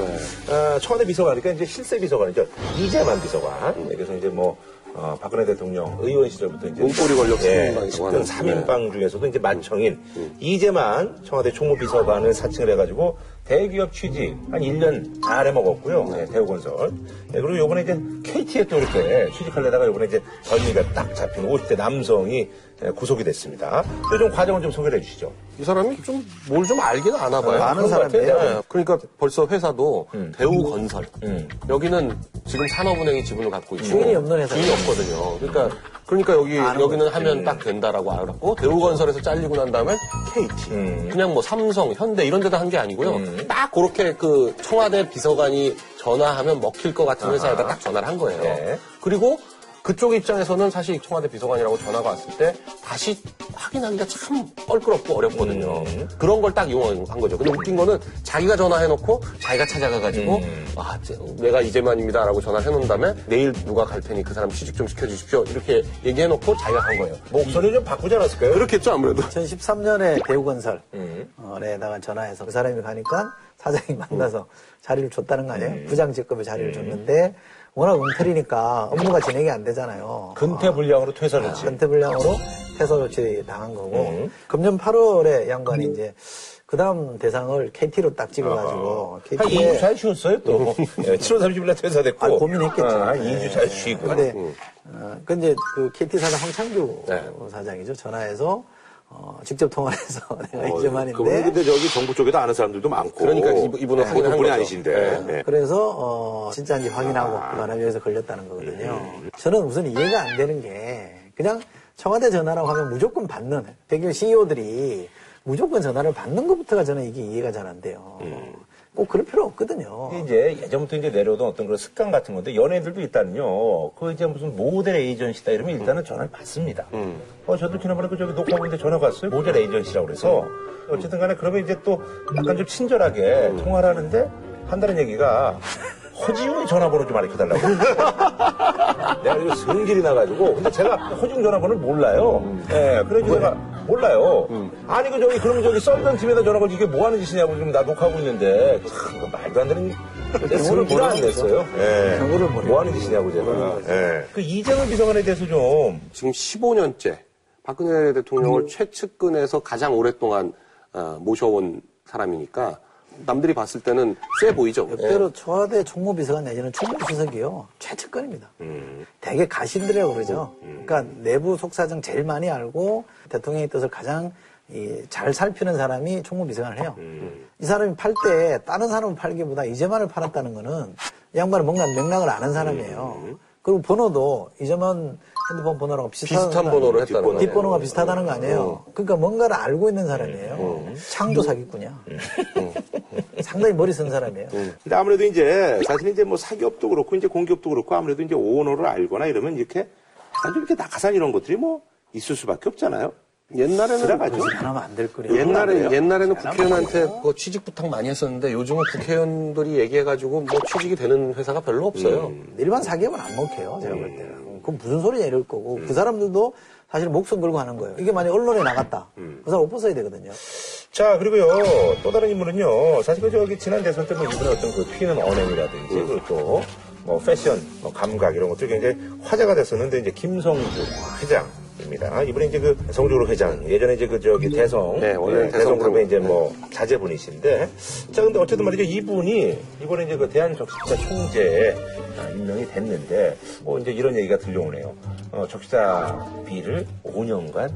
아, 청와대 비서관이니까 이제 실세 비서관이죠 이재만 비서관. 그래서 이제 뭐 어, 박근혜 대통령 의원 시절부터 이제 문고리 권력 예, 삼인방이라고 하는. 3인방 중에서도 이제 만청인 이재만 청와대 총무비서관을 사칭을 해가지고 대기업 취직 한 1년 잘 해 먹었고요. 네, 대우건설. 네, 그리고 요번에 이제 KT에 또 이렇게 취직하려다가 요번에 이제 덜미가 딱 잡힌 50대 남성이 예, 구속이 됐습니다. 그좀 과정을 좀 소개를 해주시죠. 이 사람이 좀 뭘 좀 알기는 아나 봐요. 아는 것 같아요. 사람이에요. 네. 그러니까 벌써 회사도 대우건설. 음. 여기는 지금 산업은행이 지분을 갖고 있고 주인이 없는 회사예요. 주인이 없거든요. 그러니까 그러니까 여기 아는 여기는 하면 딱 된다라고 알았고 대우건설에서 잘리고 난 다음에 KT 음. 그냥 뭐 삼성, 현대 이런 데다 한 게 아니고요. 딱 그렇게 그 청와대 비서관이 전화하면 먹힐 것 같은 회사에다 딱 전화를 한 거예요. 네. 그리고 그쪽 입장에서는 사실 청와대 비서관이라고 전화가 왔을 때 다시 확인하기가 참 껄끄럽고 어렵거든요. 음. 그런 걸 딱 이용한 거죠. 근데 웃긴 거는 자기가 전화해놓고 자기가 찾아가가지고 음. 아 제- 내가 이재만입니다라고 전화를 해놓은 다음에 내일 누가 갈 테니 그 사람 취직 좀 시켜주십시오 이렇게 얘기해놓고 자기가 간 거예요. 목소리 좀 바꾸지 않았을까요? 그렇겠죠 아무래도. 2013년에 대우건설에다가 음. 전화해서 그 사람이 가니까 사장이 만나서 자리를 줬다는 거 아니에요? 부장 직급의 자리를 줬는데 워낙 엉터리니까 업무가 진행이 안 되잖아요. 근태 불량으로 퇴사를 했지. 전태불량으로 퇴사 조치 당한 거고 음. 금년 8월에 양반이 이제 그 다음 대상을 KT로 딱 찍어가지고 한 2주 KT에 잘 쉬었어요, 또. 예, 7월 30일 날 퇴사됐고. 아, 고민했겠죠. 어, 한 2주 잘 쉬고. 근데 어, 그 이제 그 KT 사장 황창규 네. 사장이죠. 전화해서 어, 직접 통화를 해서 *laughs* 내가 그분은 이재만인데 근데 저기 정부 쪽에도 아는 사람들도 많고. 그러니까 이분- 이분은 네, 한 분이 거죠. 아니신데. 네. 네. 그래서 어, 진짜인지 확인하고 그 사람이 여기서 걸렸다는 거거든요. 저는 우선 이해가 안 되는 게 그냥 청와대 전화라고 하면 무조건 받는 대기업 CEO들이 무조건 전화를 받는 것부터가 저는 이게 이해가 잘 안 돼요. 꼭 그럴 필요 없거든요. 이제 예전부터 이제 내려오던 어떤 그런 습관 같은 건데 연예인들도 일단은요 그 이제 무슨 모델 에이전시다 이러면 일단은 전화를 받습니다. 어 저도 지난번에 그 저기 녹화 보는데 전화 왔어요 모델 에이전시라고 그래서 어쨌든 간에 그러면 이제 또 약간 좀 친절하게 통화를 하는데 한다는 얘기가 허지웅의 전화번호 좀 알려달라고. *laughs* 내가 이거 성질이 나가지고. 근데 제가 허지웅 전화번호를 몰라요. 예, 그래서 제가 몰라요. 아니 그 저기 그럼 저기 썰던 팀에다 전화 걸고 이게 뭐 하는 짓이냐고 지금 나 녹화하고 있는데 참 이거 말도 안 되는 성질을 안 냈어요. 예. 모르 뭐 하는 짓이냐고, 제가. 예. 그 이재명 비서관에 대해서 좀 지금 15년째 박근혜 대통령을 최측근에서 가장 오랫동안 어, 모셔온 사람이니까 남들이 봤을 때는 세 보이죠. 역대로 청와대 총무비서관 내지는 총무수석이요 최측근입니다. 대개 가신들이라고 그러죠. 그러니까 내부 속사정 제일 많이 알고 대통령의 뜻을 가장 이, 잘 살피는 사람이 총무비서관을 해요. 이 사람이 팔 때 다른 사람을 팔기보다 이재만을 팔았다는 거는 이 양반은 뭔가 맥락을 아는 사람이에요. 그리고 번호도 이재만 핸드폰 번호랑 비슷한, 비슷한 번호를 했다는 뒷번호. 거예요. 뒷번호가 비슷하다는 거 아니에요. 그러니까 뭔가를 알고 있는 사람이에요. 창조 사기꾼이야. 상당히 머리 쓴 사람이에요. 근데 아무래도 이제 사실 이제 뭐 사기업도 그렇고 이제 공기업도 그렇고 아무래도 이제 오너를 알거나 이러면 이렇게 좀 이렇게 낙하산 이런 것들이 뭐 있을 수밖에 없잖아요. 옛날에는. 안 하면 안 될 거예요. 옛날에 옛날에는 국회의원한테 뭐 취직 부탁 많이 했었는데 요즘은 국회의원들이 얘기해가지고 뭐 취직이 되는 회사가 별로 없어요. 일반 사기업은 안 먹혀요, 제가 볼 때는. 그럼 무슨 소리냐 이럴 거고, 그 사람들도 사실 목숨 걸고 하는 거예요. 이게 만약 언론에 나갔다. 그 사람 옷 벗어야 되거든요. 자, 그리고요, 또 다른 인물은요, 사실 그 저기 지난 대선 때 뭐 이분의 어떤 그 튀는 언행이라든지, 그리고 또, 뭐 패션, 뭐 감각 이런 것들이 굉장히 화제가 됐었는데, 이제 김성주 회장 입니다. 이분이 이제 그 성주그룹 회장, 예전에 이제 그 저기 대성, 네, 원래는 대성그룹의 대성그룹. 이제 뭐 자제분이신데, 자, 근데 어쨌든 말이죠, 이분이 이번에 이제 그 대한적십자 총재에 아, 임명이 됐는데, 뭐 이제 이런 얘기가 들려오네요. 어, 적시자비를 5년간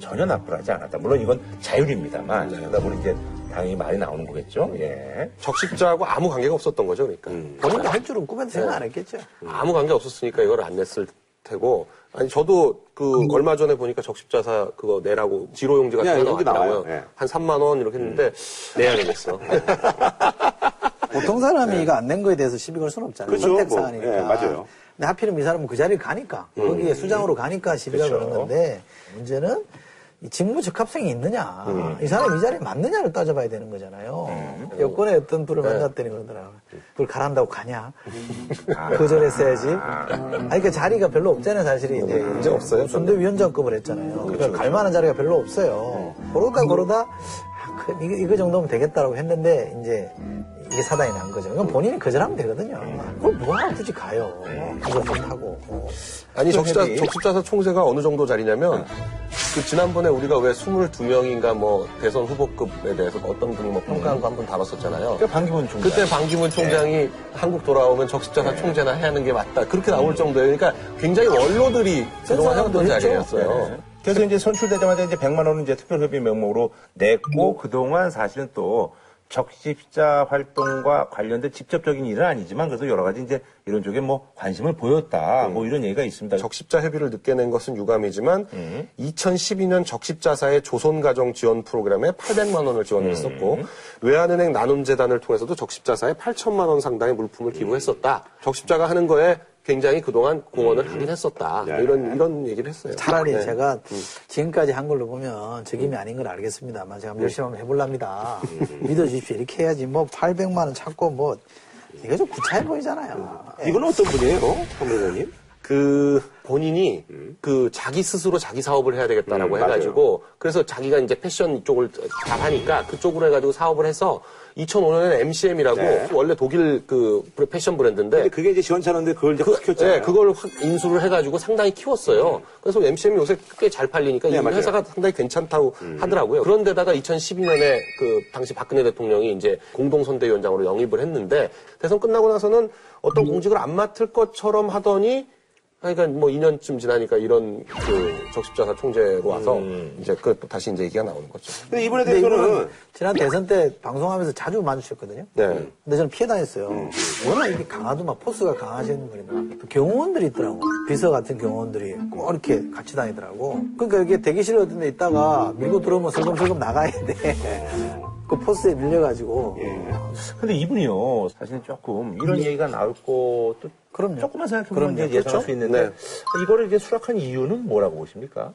전혀 납부를 하지 않았다. 물론 이건 자율입니다만, 그러다 보니 이제 당연히 말이 나오는 거겠죠. 예. 적십자하고 아무 관계가 없었던 거죠, 그러니까. 본인도 할 줄은 꿈에도 생각 안 했겠죠. 아무 관계 없었으니까 이걸 안 냈을 테고. 아니 저도 그 얼마 전에 보니까 적십자사 그거 내라고 지로용지 같은 네, 거 나왔더라고요. 나와요. 네. 한 3만 원 이렇게 했는데 내야 되겠어. *laughs* 보통 사람이 이거 안 낸 거에 대해서 시비 걸 수는 없잖아요. 그렇죠. 선택 뭐, 사안이니까. 예, 맞아요. 근데 하필이면 이 사람은 그 자리에 가니까, 거기에 수장으로 가니까 시비가 그렇죠. 그런 건데, 문제는 이 직무 적합성이 있느냐, 이 사람이 이 자리에 맞느냐를 따져봐야 되는 거잖아요. 여권에 어떤 분을 만났더니 그러더라고요. 그걸 가란다고 가냐? 거절했어야지. 아니, 그 자리가 별로 없잖아요, 사실이. 이제. 이제 없어요? 선대위원장급을 했잖아요. 그러니까 갈 만한 자리가 별로 없어요. 그러다 그러다, 아, 그, 이거, 이거 정도면 되겠다라고 했는데, 이제, 이게 사단이 난 거죠. 그럼 본인이 거절하면 되거든요. 그걸 뭐하러 굳이 가요. 그거 좋다고. 아니 적십자. 적십자사 총재가 어느 정도 자리냐면 그 지난번에 우리가 왜 22명인가 뭐 대선 후보급에 대해서 어떤 분이 뭐 평가한 거 한 번 다뤘었잖아요. 그 방기문 총장. 그때 방기문 총장이 한국 돌아오면 적십자사 총재나 해야 하는 게 맞다. 그렇게 나올 정도예요. 그러니까 굉장히 원로들이 그동안 해왔던. 자리였어요. 네. 그래서 이제 선출되자마자 이제 100만 원은 이제 특별협의 명목으로 냈고 그동안 사실은 또 적십자 활동과 관련된 직접적인 일은 아니지만 그래도 여러 가지 이제 이런 쪽에 뭐 관심을 보였다. 뭐 이런 얘기가 있습니다. 적십자 협의를 늦게 낸 것은 유감이지만 음. 2012년 적십자사의 조선가정 지원 프로그램에 800만 원을 지원을 했었고 음. 외환은행 나눔재단을 통해서도 적십자사에 8천만 원 상당의 물품을 기부했었다. 적십자가 하는 거에 굉장히 그동안 공헌을 하긴 했었다. 뭐 이런 이런 얘기를 했어요. 차라리 네. 제가 지금까지 한 걸로 보면 적임이 아닌 건 알겠습니다만 제가 열심히 한번 해볼랍니다. 믿어주십시오. 이렇게 해야지 뭐 800만 원 찾고 뭐 이거 좀 구차해 보이잖아요. 이건 어떤 분이에요, 황 의원님? 그 본인이 그 자기 스스로 자기 사업을 해야 되겠다라고 음, 해가지고 그래서 자기가 이제 패션 쪽을 잘 하니까 그쪽으로 해가지고 사업을 해서 2005년에 MCM이라고 네. 원래 독일 그 패션 브랜드인데 근데 그게 이제 시원찮은데 그걸 이제 확 키웠잖아요. 네, 그걸 확 인수를 해가지고 상당히 키웠어요. 그래서 MCM이 요새 꽤 잘 팔리니까 네, 이 맞아요. 회사가 상당히 괜찮다고 하더라고요. 그런데다가 2012년에 그 당시 박근혜 대통령이 이제 공동선대위원장으로 영입을 했는데 대선 끝나고 나서는 어떤 공직을 안 맡을 것처럼 하더니 그러니까 뭐 2년쯤 지나니까 이런 그 적십자사 총재로 와서 이제 그또 다시 이제 얘기가 나오는 거죠. 근데 이번에 대해서는 이분은 지난 대선 때 방송하면서 자주 마주쳤거든요. 네. 근데 저는 피해 다녔어요. 워낙 이게 강하도 막 포스가 강하신 분이다. 또 경호원들이 있더라고. 비서 같은 경호원들이 꼭 이렇게 같이 다니더라고. 그러니까 이게 대기실 같은 데 있다가 밀고 들어오면 슬금슬금 나가야 돼. *laughs* 그 포스에 밀려가지고. 근데 이분이요, 사실 조금 이런 얘기가 나올 것도 그럼요. 조금만 생각해보면 그럼요. 이제 예상할 그렇죠? 수 있는데 네. 이거를 이제 수락한 이유는 뭐라고 보십니까?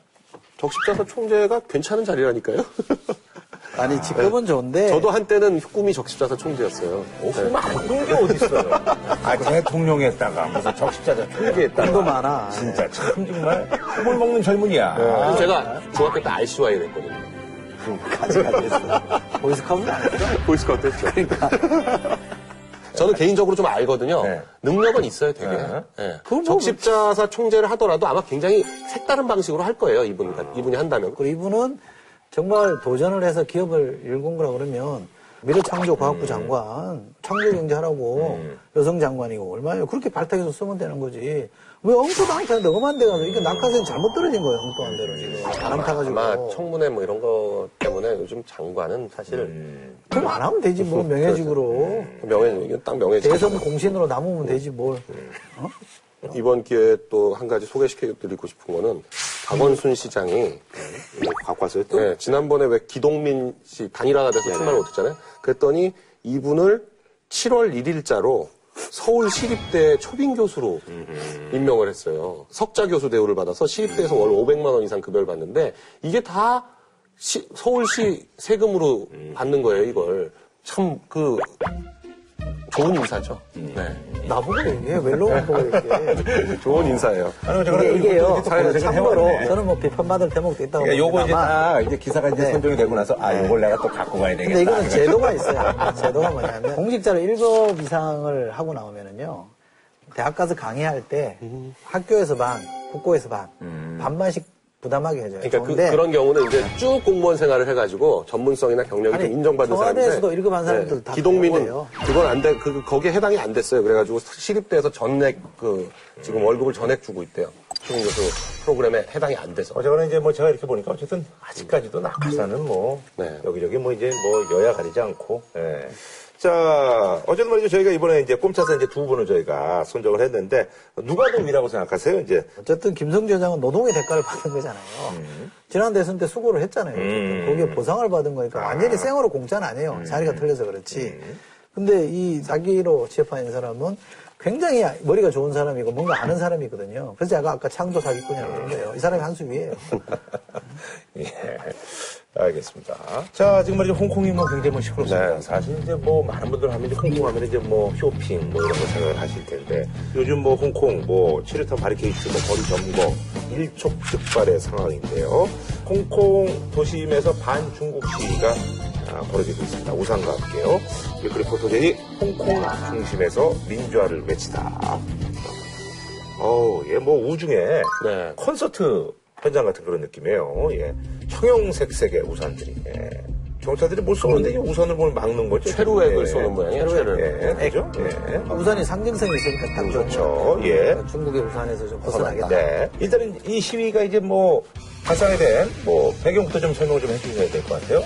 적십자사 총재가 괜찮은 자리라니까요. *laughs* 아니, 직급은 좋은데. 저도 한때는 꿈이 적십자사 총재였어요. 어, 그럼 바꾼 게 어딨어요? *laughs* 아, 대통령 했다가 무슨 적십자자 총재 했다가. 돈도 많아. 진짜 참 정말 꿈을 먹는 젊은이야. 그래서 제가 중학교 때 RCY를 했거든요. 까지 가겠어. 보이스카우트 안 했어? 보이스카우트 했죠. 저는 개인적으로 좀 알거든요. 네. 능력은 있어요, 되게. 네. 예. 그건 뭐- 적십자사 총재를 하더라도 아마 굉장히 색다른 방식으로 할 거예요, 이분, 이분이 한다면. 그리고 이분은 정말 도전을 해서 기업을 일군 거라 그러면 미래창조과학부 장관, 창조경제하라고 여성 장관이고 얼마나 그렇게 발탁해서 쓰면 되는 거지. 왜 엉뚱한 데 너무한 데 가서 이게 낙하산 잘못 떨어진 거예요, 엉뚱한 데로 지금. 바람 타가지고. 아마 청문회 뭐 이런 거 때문에 요즘 장관은 사실 음. 그럼 안 하면 되지, 뭐, 명예직으로. 명예, 이게 딱 명예직. 대선 공신으로 남으면 되지, 뭘. 이번 기회에 또 한 가지 소개시켜 드리고 싶은 거는 박원순 시장이 뭐 갖고 왔어요 또? 네, 지난번에 왜 기동민 씨 단일화가 돼서 출마를 못했잖아요. 그랬더니 이분을 7월 1일자로 서울 시립대 초빙 교수로 임명을 했어요. 석자 교수 대우를 받아서 시립대에서 월 500만 원 이상 급여를 받는데 이게 다 시- 서울시 세금으로 받는 거예요, 이걸. 참 그 좋은 인사죠. 네. 나보고 얘기해, 웰로만 보고 얘기해. 좋은 인사예요. 아니, 이게, 이게요, 사회를 참고로, 해왔네. 저는 뭐 비판받을 대목도 있다고 그러니까 요거 이제 다 이제 기사가 이제 네. 선정이 되고 나서 아, 요걸 내가 또 갖고 가야 되겠다. 근데 이거는 제도가 있어요. *laughs* 제도가 뭐냐면 공직자를 1급 이상을 하고 나오면은요. 대학 가서 강의할 때 학교에서 반, 국고에서 반, 반반씩 부담하게 해줘요. 그러니까 그, 그런 경우는 이제 쭉 공무원 생활을 해가지고 전문성이나 경력이 아니, 좀 인정받는 사람인데 청와대에서도 일급 한 사람들 다 기동민은. 그건 안 돼, 그 거기에 해당이 안 됐어요. 그래가지고 시립대에서 전액 그 지금 월급을 전액 주고 있대요. 초빙 교수 프로그램에 해당이 안 돼서. 어쨌거나 이제 뭐 제가 이렇게 보니까 어쨌든 아직까지도 낙하산은 뭐 네. 여기저기 뭐 이제 뭐 여야 가리지 않고 예. 자, 어쨌든 말이죠. 저희가 이번에 이제 꼼차서 이제 두 분을 저희가 선정을 했는데, 누가 더 위라고 생각하세요? 이제. 어쨌든 김성주 회장은 노동의 대가를 받은 거잖아요. 지난 대선 때 수고를 했잖아요. 어쨌든 거기에 보상을 받은 거니까 완전히 생으로 공짜는 아니에요. 자리가 틀려서 그렇지. 근데 이 사기로 취업한 이 사람은 굉장히 머리가 좋은 사람이고 뭔가 아는 사람이거든요. 그래서 제가 아까 창조 사기꾼이라고 그런 거예요. 이 사람이 한 수 위에요. 예. 알겠습니다. 자, 지금 말이죠. 홍콩이 뭐 굉장히 뭐 시끄럽습니다. 네. 사실 이제 뭐 많은 분들 하면 이제 홍콩 하면 이제 뭐 쇼핑 뭐 이런 거 생각을 하실 텐데 요즘 뭐 홍콩 뭐 7일탄 바리케이트 뭐 거리 점거 일촉즉발의 상황인데요. 홍콩 도심에서 반중국 시위가 아, 벌어지고 있습니다. 우산과 함께요. 그 리포터들이 홍콩 중심에서 민주화를 외치다. 어우, 예, 뭐 우중에 네. 콘서트 현장 같은 그런 느낌이에요. 예. 청형색색의 우산들이. 예. 경찰들이 뭘 쏘는데 이 우산을 뭘 막는 거죠? 최루액을 예. 쏘는 모양이에요, 최루액. 최루액. 예, 그죠? 예. 우산이 상징성이 있으니까 딱 좋은 그렇죠. 예. 중국의 우산에서 좀 벗어나겠다. 네. 일단은 이 시위가 이제 뭐 발상에 대한 뭐 배경부터 좀 설명을 좀 해주셔야 될 것 같아요.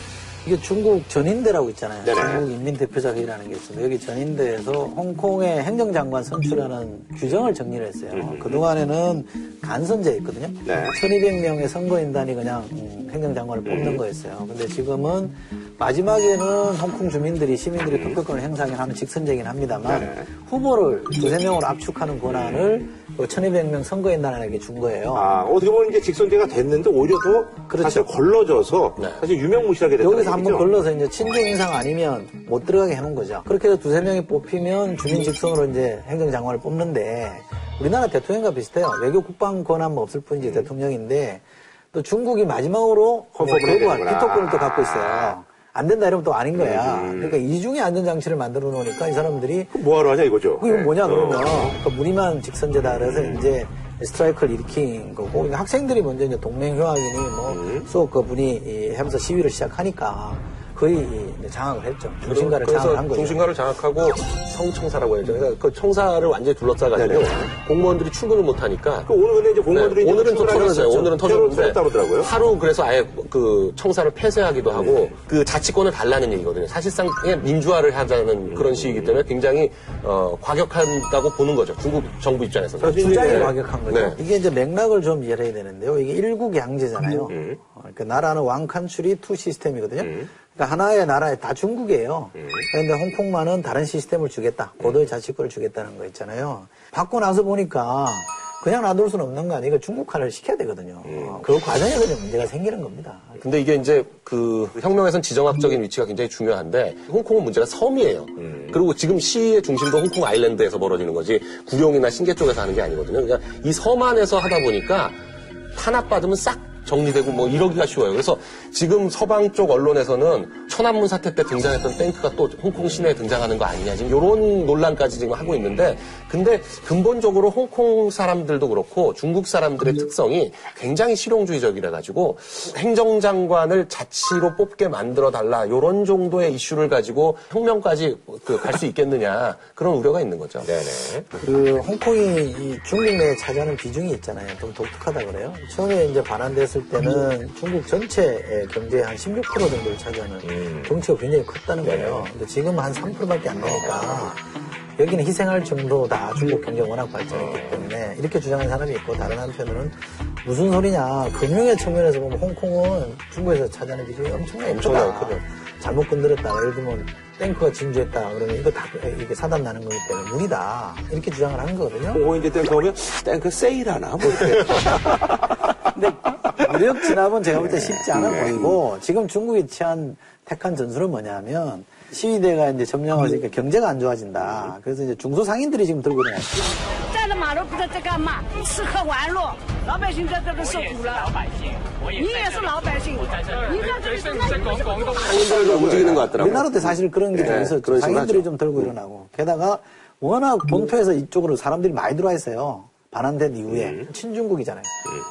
이게 중국 전인대라고 있잖아요. 네네. 중국 인민대표자회의라는 게 있습니다. 여기 전인대에서 홍콩의 행정장관 선출하는 규정을 정리를 했어요. 그동안에는 간선제였거든요. 네. 1200명의 선거인단이 그냥 음, 행정장관을 뽑는 거였어요. 근데 지금은 마지막에는 홍콩 주민들이 시민들이 투표권을 행사하긴 하는 직선제긴 합니다만 네네. 후보를 두세 명으로 압축하는 권한을 그 1200명 선거인단에게 준 거예요. 아, 어떻게 보면 이제 직선제가 됐는데 오히려 더 그렇죠. 사실 걸러져서 사실 유명무실하게 됐다. 여기서 한번 걸러서 이제 친중 인상 아니면 못 들어가게 해놓은 거죠. 그렇게 해서 두세 명이 뽑히면 주민 직선으로 이제 행정장관을 뽑는데 우리나라 대통령과 비슷해요. 외교 국방 권한 뭐 없을 뿐이지 대통령인데 또 중국이 마지막으로 해야 거부할. 비토권을 또 갖고 있어요. 안 된다 이러면 또 아닌 거야. 그러니까 이중의 안전장치를 만들어 놓으니까 이 사람들이 뭐하러 하냐 이거죠. 그 이건 뭐냐 네. 그러면 어. 그러니까 무리만 직선제다 그래서 이제 스트라이크를 일으킨 거고 그러니까 학생들이 먼저 이제 동맹휴학이니 뭐 음. 수업 그 분이 이 하면서 시위를 시작하니까 거의 장악을 했죠 중심가를 장악을 그래서 한 거죠 중심가를 장악하고 성청사라고 해야죠. 그러니까 그 청사를 완전히 둘러싸가지고. 공무원들이 출근을 못하니까 그 오늘 근데 이제 공무원들이 네, 이제 오늘은 또 터졌어요. 오늘은 터졌는데 그러더라고요. 하루 그래서 아예 그 청사를 폐쇄하기도 하고 그 자치권을 달라는 얘기거든요. 사실상의 민주화를 하자는 그런 시기이기 때문에 굉장히 어, 과격하다고 보는 거죠. 중국 정부 입장에서는. 그렇죠. 주장이 네. 과격한 거죠 네. 이게 이제 맥락을 좀 이해해야 되는데요 이게 일국 양제잖아요 음. 어, 그러니까 나라는 one country two system이거든요 그러니까 하나의 나라에 다 중국이에요. 음. 그런데 홍콩만은 다른 시스템을 주겠다. 고도의 자치권을 주겠다는 거 있잖아요. 받고 나서 보니까 그냥 놔둘 수는 없는 거 아니에요. 중국화를 시켜야 되거든요. 음. 어, 그 과정에서 문제가 생기는 겁니다. 근데 이게 이제 그 혁명에선 지정학적인 위치가 굉장히 중요한데 홍콩은 문제가 섬이에요. 그리고 지금 시의 중심도 홍콩 아일랜드에서 벌어지는 거지 구룡이나 신계 쪽에서 하는 게 아니거든요. 그러니까 이 섬 안에서 하다 보니까 탄압받으면 싹 정리되고 뭐 이러기가 쉬워요. 그래서 지금 서방 쪽 언론에서는 천안문 사태 때 등장했던 탱크가 또 홍콩 시내에 등장하는 거 아니냐 지금 이런 논란까지 지금 하고 있는데 근데 근본적으로 홍콩 사람들도 그렇고 중국 사람들의 특성이 굉장히 실용주의적이라 가지고 행정장관을 자치로 뽑게 만들어 달라 이런 정도의 이슈를 가지고 혁명까지 그 갈 수 있겠느냐 그런 우려가 있는 거죠. 네네. 그 홍콩이 이 중국 내에 차지하는 비중이 있잖아요. 좀 독특하다 그래요. 처음에 이제 반환됐을 때는 중국 전체의 경제의 한 16% 정도를 차지하는 경치가 굉장히 컸다는 거예요. 근데 지금 한 3%밖에 안 되니까 여기는 희생할 정도다. 중국 경제가 워낙 발전했기 때문에 이렇게 주장하는 사람이 있고 다른 한편으로는 무슨 소리냐. 금융의 측면에서 보면 홍콩은 중국에서 차지하는 비중이 엄청나게 크다. 잘못 건드렸다. 예를 들면 땡크가 진주했다. 그러면 이거 다 이게 사단 나는 거기 때문에 무리다. 이렇게 주장을 한 거거든요. 그거 이제 땡크 오면 땡크 세일하나 뭐 이렇게. *laughs* 근데 무력 진압은 제가 볼 때 쉽지 않아 보이고 지금 중국이 취한 택한 전술은 뭐냐면 시위대가 이제 점령하니까 경제가 안 좋아진다. 그래서 이제 중소상인들이 지금 들고 있는 상인들도 아, 움직이는 것 같더라고요. 우리나라 때 사실 그런 게 좀 있어요. 네, 상인들이 좀 들고 일어나고. 게다가 워낙 본토에서 이쪽으로 사람들이 많이 들어와 있어요. 반환된 이후에 음. 친중국이잖아요.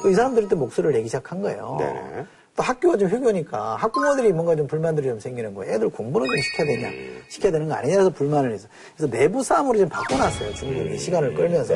음. 이 사람들한테 목소리를 내기 시작한 거예요. 네. 또 학교가 좀 휴교니까 학부모들이 뭔가 좀 불만들이 좀 생기는 거예요. 애들 공부는 좀 시켜야 되냐, 시켜야 되는 거 아니냐 해서 불만을 해서. 그래서 내부 싸움으로 지금 바꿔놨어요. 중국이 시간을 끌면서.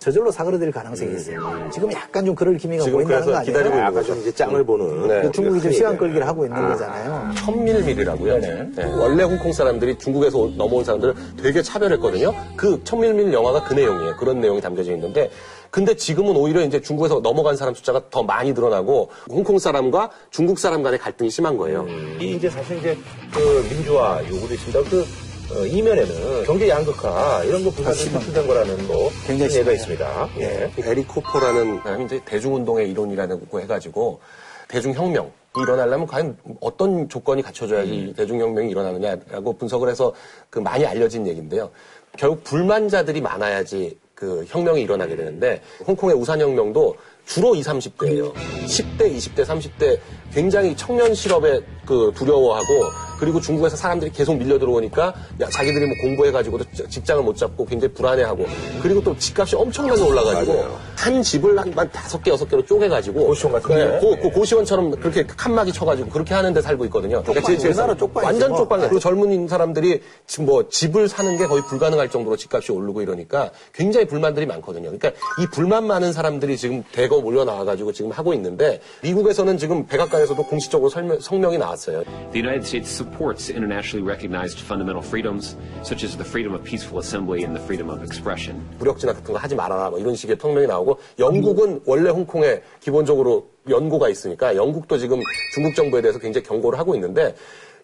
저절로 사그러들 가능성이 있어요. 지금 약간 좀 그럴 기미가 지금 보인다는 그래서 거 아니에요? 기다리고 있는 거죠. 좀 이제 짱을 보는. 네. 그 중국이 지금 시간 끌기를 하고 아. 있는 거잖아요. 천밀밀이라고요. 네. 원래 홍콩 사람들이 중국에서 넘어온 사람들을 되게 차별했거든요. 그 천밀밀 영화가 그 내용이에요. 그런 내용이 담겨져 있는데 근데 지금은 오히려 이제 중국에서 넘어간 사람 숫자가 더 많이 늘어나고 홍콩 사람과 중국 사람 간의 갈등이 심한 거예요. 이 이제 사실 이제 그 민주화 요구도 있습니다. 그 어, 이면에는 경제 양극화 이런 거 부산이 실시된 거라는 뭐 굉장히 예가. 있습니다. 예. 에리 코포라는 사람이 이제 대중운동의 이론이라고 해가지고 대중혁명이 일어나려면 과연 어떤 조건이 갖춰져야지 이 대중혁명이 일어나느냐라고 분석을 해서 그 많이 알려진 얘기인데요. 결국 불만자들이 많아야지 그 혁명이 일어나게 되는데 홍콩의 우산혁명도 주로 20, 30대예요. 10대, 20대, 30대 굉장히 청년 실업에 그 두려워하고 그리고 중국에서 사람들이 계속 밀려 들어오니까 야, 자기들이 뭐 공부해가지고도 지- 직장을 못 잡고 굉장히 불안해하고 그리고 또 집값이 엄청나게 올라가지고 맞아요. 한 집을 한, 한 다섯 개 여섯 개로 쪼개가지고 고시원 같은데? 네, 고, 고- 고시원처럼 그렇게 칸막이 쳐가지고 그렇게 하는데 살고 있거든요. 그러니까 제- 제- 우리나라 쪽방이지 완전 뭐. 쪽방. 그리고 젊은 사람들이 지금 뭐 집을 사는 게 거의 불가능할 정도로 집값이 오르고 이러니까 굉장히 불만들이 많거든요. 그러니까 이 불만 많은 사람들이 지금 대거 몰려 나와가지고 지금 하고 있는데 미국에서는 지금 백악관에서도 공식적으로 설명- 성명이 나왔어요. The United States supports internationally recognized fundamental freedoms, such as the freedom of peaceful assembly and the freedom of expression. 무력 진압 같은 거 하지 말아라 뭐 이런 식의 성명이 나오고 영국은 원래 홍콩에 기본적으로 연고가 있으니까 영국도 지금 중국 정부에 대해서 굉장히 경고를 하고 있는데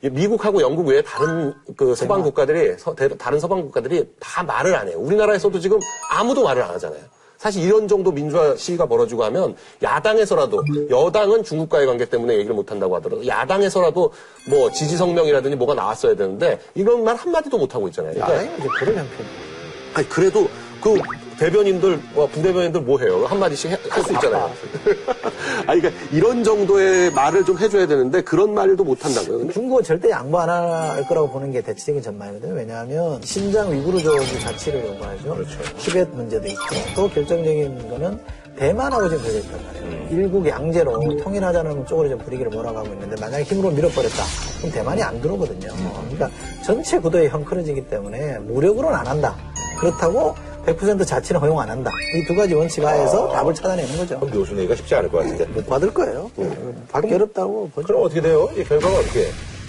이 미국하고 영국 외에 다른 그 서방 국가들이 서- 다른 서방 국가들이 다 말을 안 해요. 우리나라에서도 지금 아무도 말을 안 하잖아요. 사실 이런 정도 민주화 시위가 벌어지고 하면 야당에서라도 여당은 중국과의 관계 때문에 얘기를 못 한다고 하더라도 야당에서라도 뭐 지지 성명이라든지 뭐가 나왔어야 되는데 이런 말 한마디도 못 하고 있잖아요. 그러니까 그런 형편. 아니 그래도 그 대변인들 와, 부대변인들 뭐 해요? 한 마디씩 할 수 있잖아요. *laughs* 아니 그러니까 이런 정도의 말을 좀 해줘야 되는데 그런 말도 못 한다고요. 중국은 절대 양보 안 할 거라고 보는 게 대체적인 전망이거든요. 왜냐하면 신장 위구르족이 자치를 요구하죠. 티벳 문제도 있고 또 결정적인 거는 대만하고 지금 걸려 있단 말이에요. 일국 양제로 통일하자는 쪽으로 좀 분위기를 몰아가고 있는데 만약에 힘으로 밀어버렸다. 그럼 대만이 안 들어오거든요. 그러니까 전체 구도에 형크러지기 때문에 무력으로는 안 한다. 그렇다고 100% 자치는 허용 안 한다. 이 두 가지 원칙 하에서 답을 찾아내는 거죠. 그럼 묘수 내기가 쉽지 않을 것 같은데. 못 받을 거예요. 받기 어렵다고 보죠. 그럼 어떻게 돼요? 이 결과가 어떻게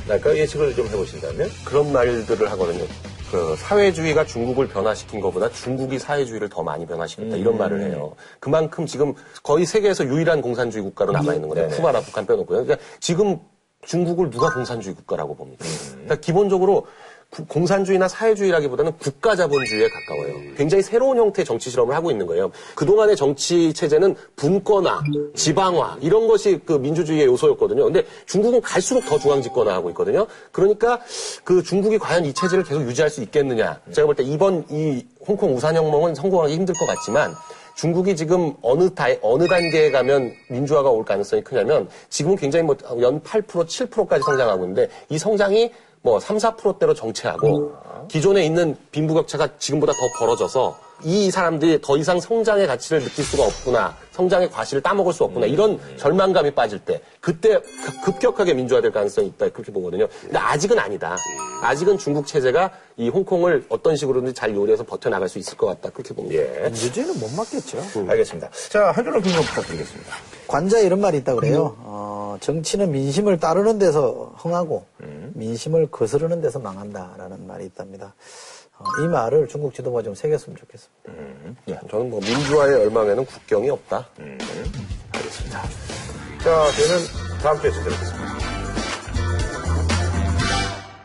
날까 예측을 좀 해보신다면? 그런 말들을 하거든요. 그 사회주의가 중국을 변화시킨 것보다 중국이 사회주의를 더 많이 변화시켰다 이런 말을 해요. 그만큼 지금 거의 세계에서 유일한 공산주의 국가로 남아 있는 거예요. 네네. 쿠바나 북한 빼놓고요. 그러니까 지금 중국을 누가 공산주의 국가라고 봅니까? 그러니까 기본적으로 구- 공산주의나 사회주의라기보다는 국가 자본주의에 가까워요. 굉장히 새로운 형태의 정치 실험을 하고 있는 거예요. 그동안의 정치 체제는 분권화, 지방화 이런 것이 그 민주주의의 요소였거든요. 근데 중국은 갈수록 더 중앙 집권화하고 있거든요. 그러니까 그 중국이 과연 이 체제를 계속 유지할 수 있겠느냐? 제가 볼 때 이번 이 홍콩 우산혁명은 성공하기 힘들 것 같지만 중국이 지금 어느 다, 어느 단계에 가면 민주화가 올 가능성이 크냐면 지금은 굉장히 뭐 연 8% 7%까지 성장하고 있는데 이 성장이 뭐 3, 4%대로 정체하고 기존에 있는 빈부격차가 지금보다 더 벌어져서 이 사람들이 더 이상 성장의 가치를 느낄 수가 없구나. 성장의 과실을 따먹을 수 없구나. 이런 절망감이 빠질 때 그때 급- 급격하게 민주화될 가능성이 있다. 그렇게 보거든요. 근데 아직은 아니다. 아직은 중국 체제가 이 홍콩을 어떤 식으로든 잘 요리해서 버텨나갈 수 있을 것 같다. 그렇게 봅니다. 예. 민주주의는 못 맡겠죠. 알겠습니다. 자, 한 줄로评론 부탁드리겠습니다. 관자 이런 말이 있다 그래요. 어, 정치는 민심을 따르는 데서 흥하고 민심을 거스르는 데서 망한다라는 말이 있답니다. 어, 이 말을 중국 지도부가 좀 새겼으면 좋겠습니다. 저는 뭐 민주화의 열망에는 국경이 없다. 자, 저는 다음 주에 찾아뵙겠습니다.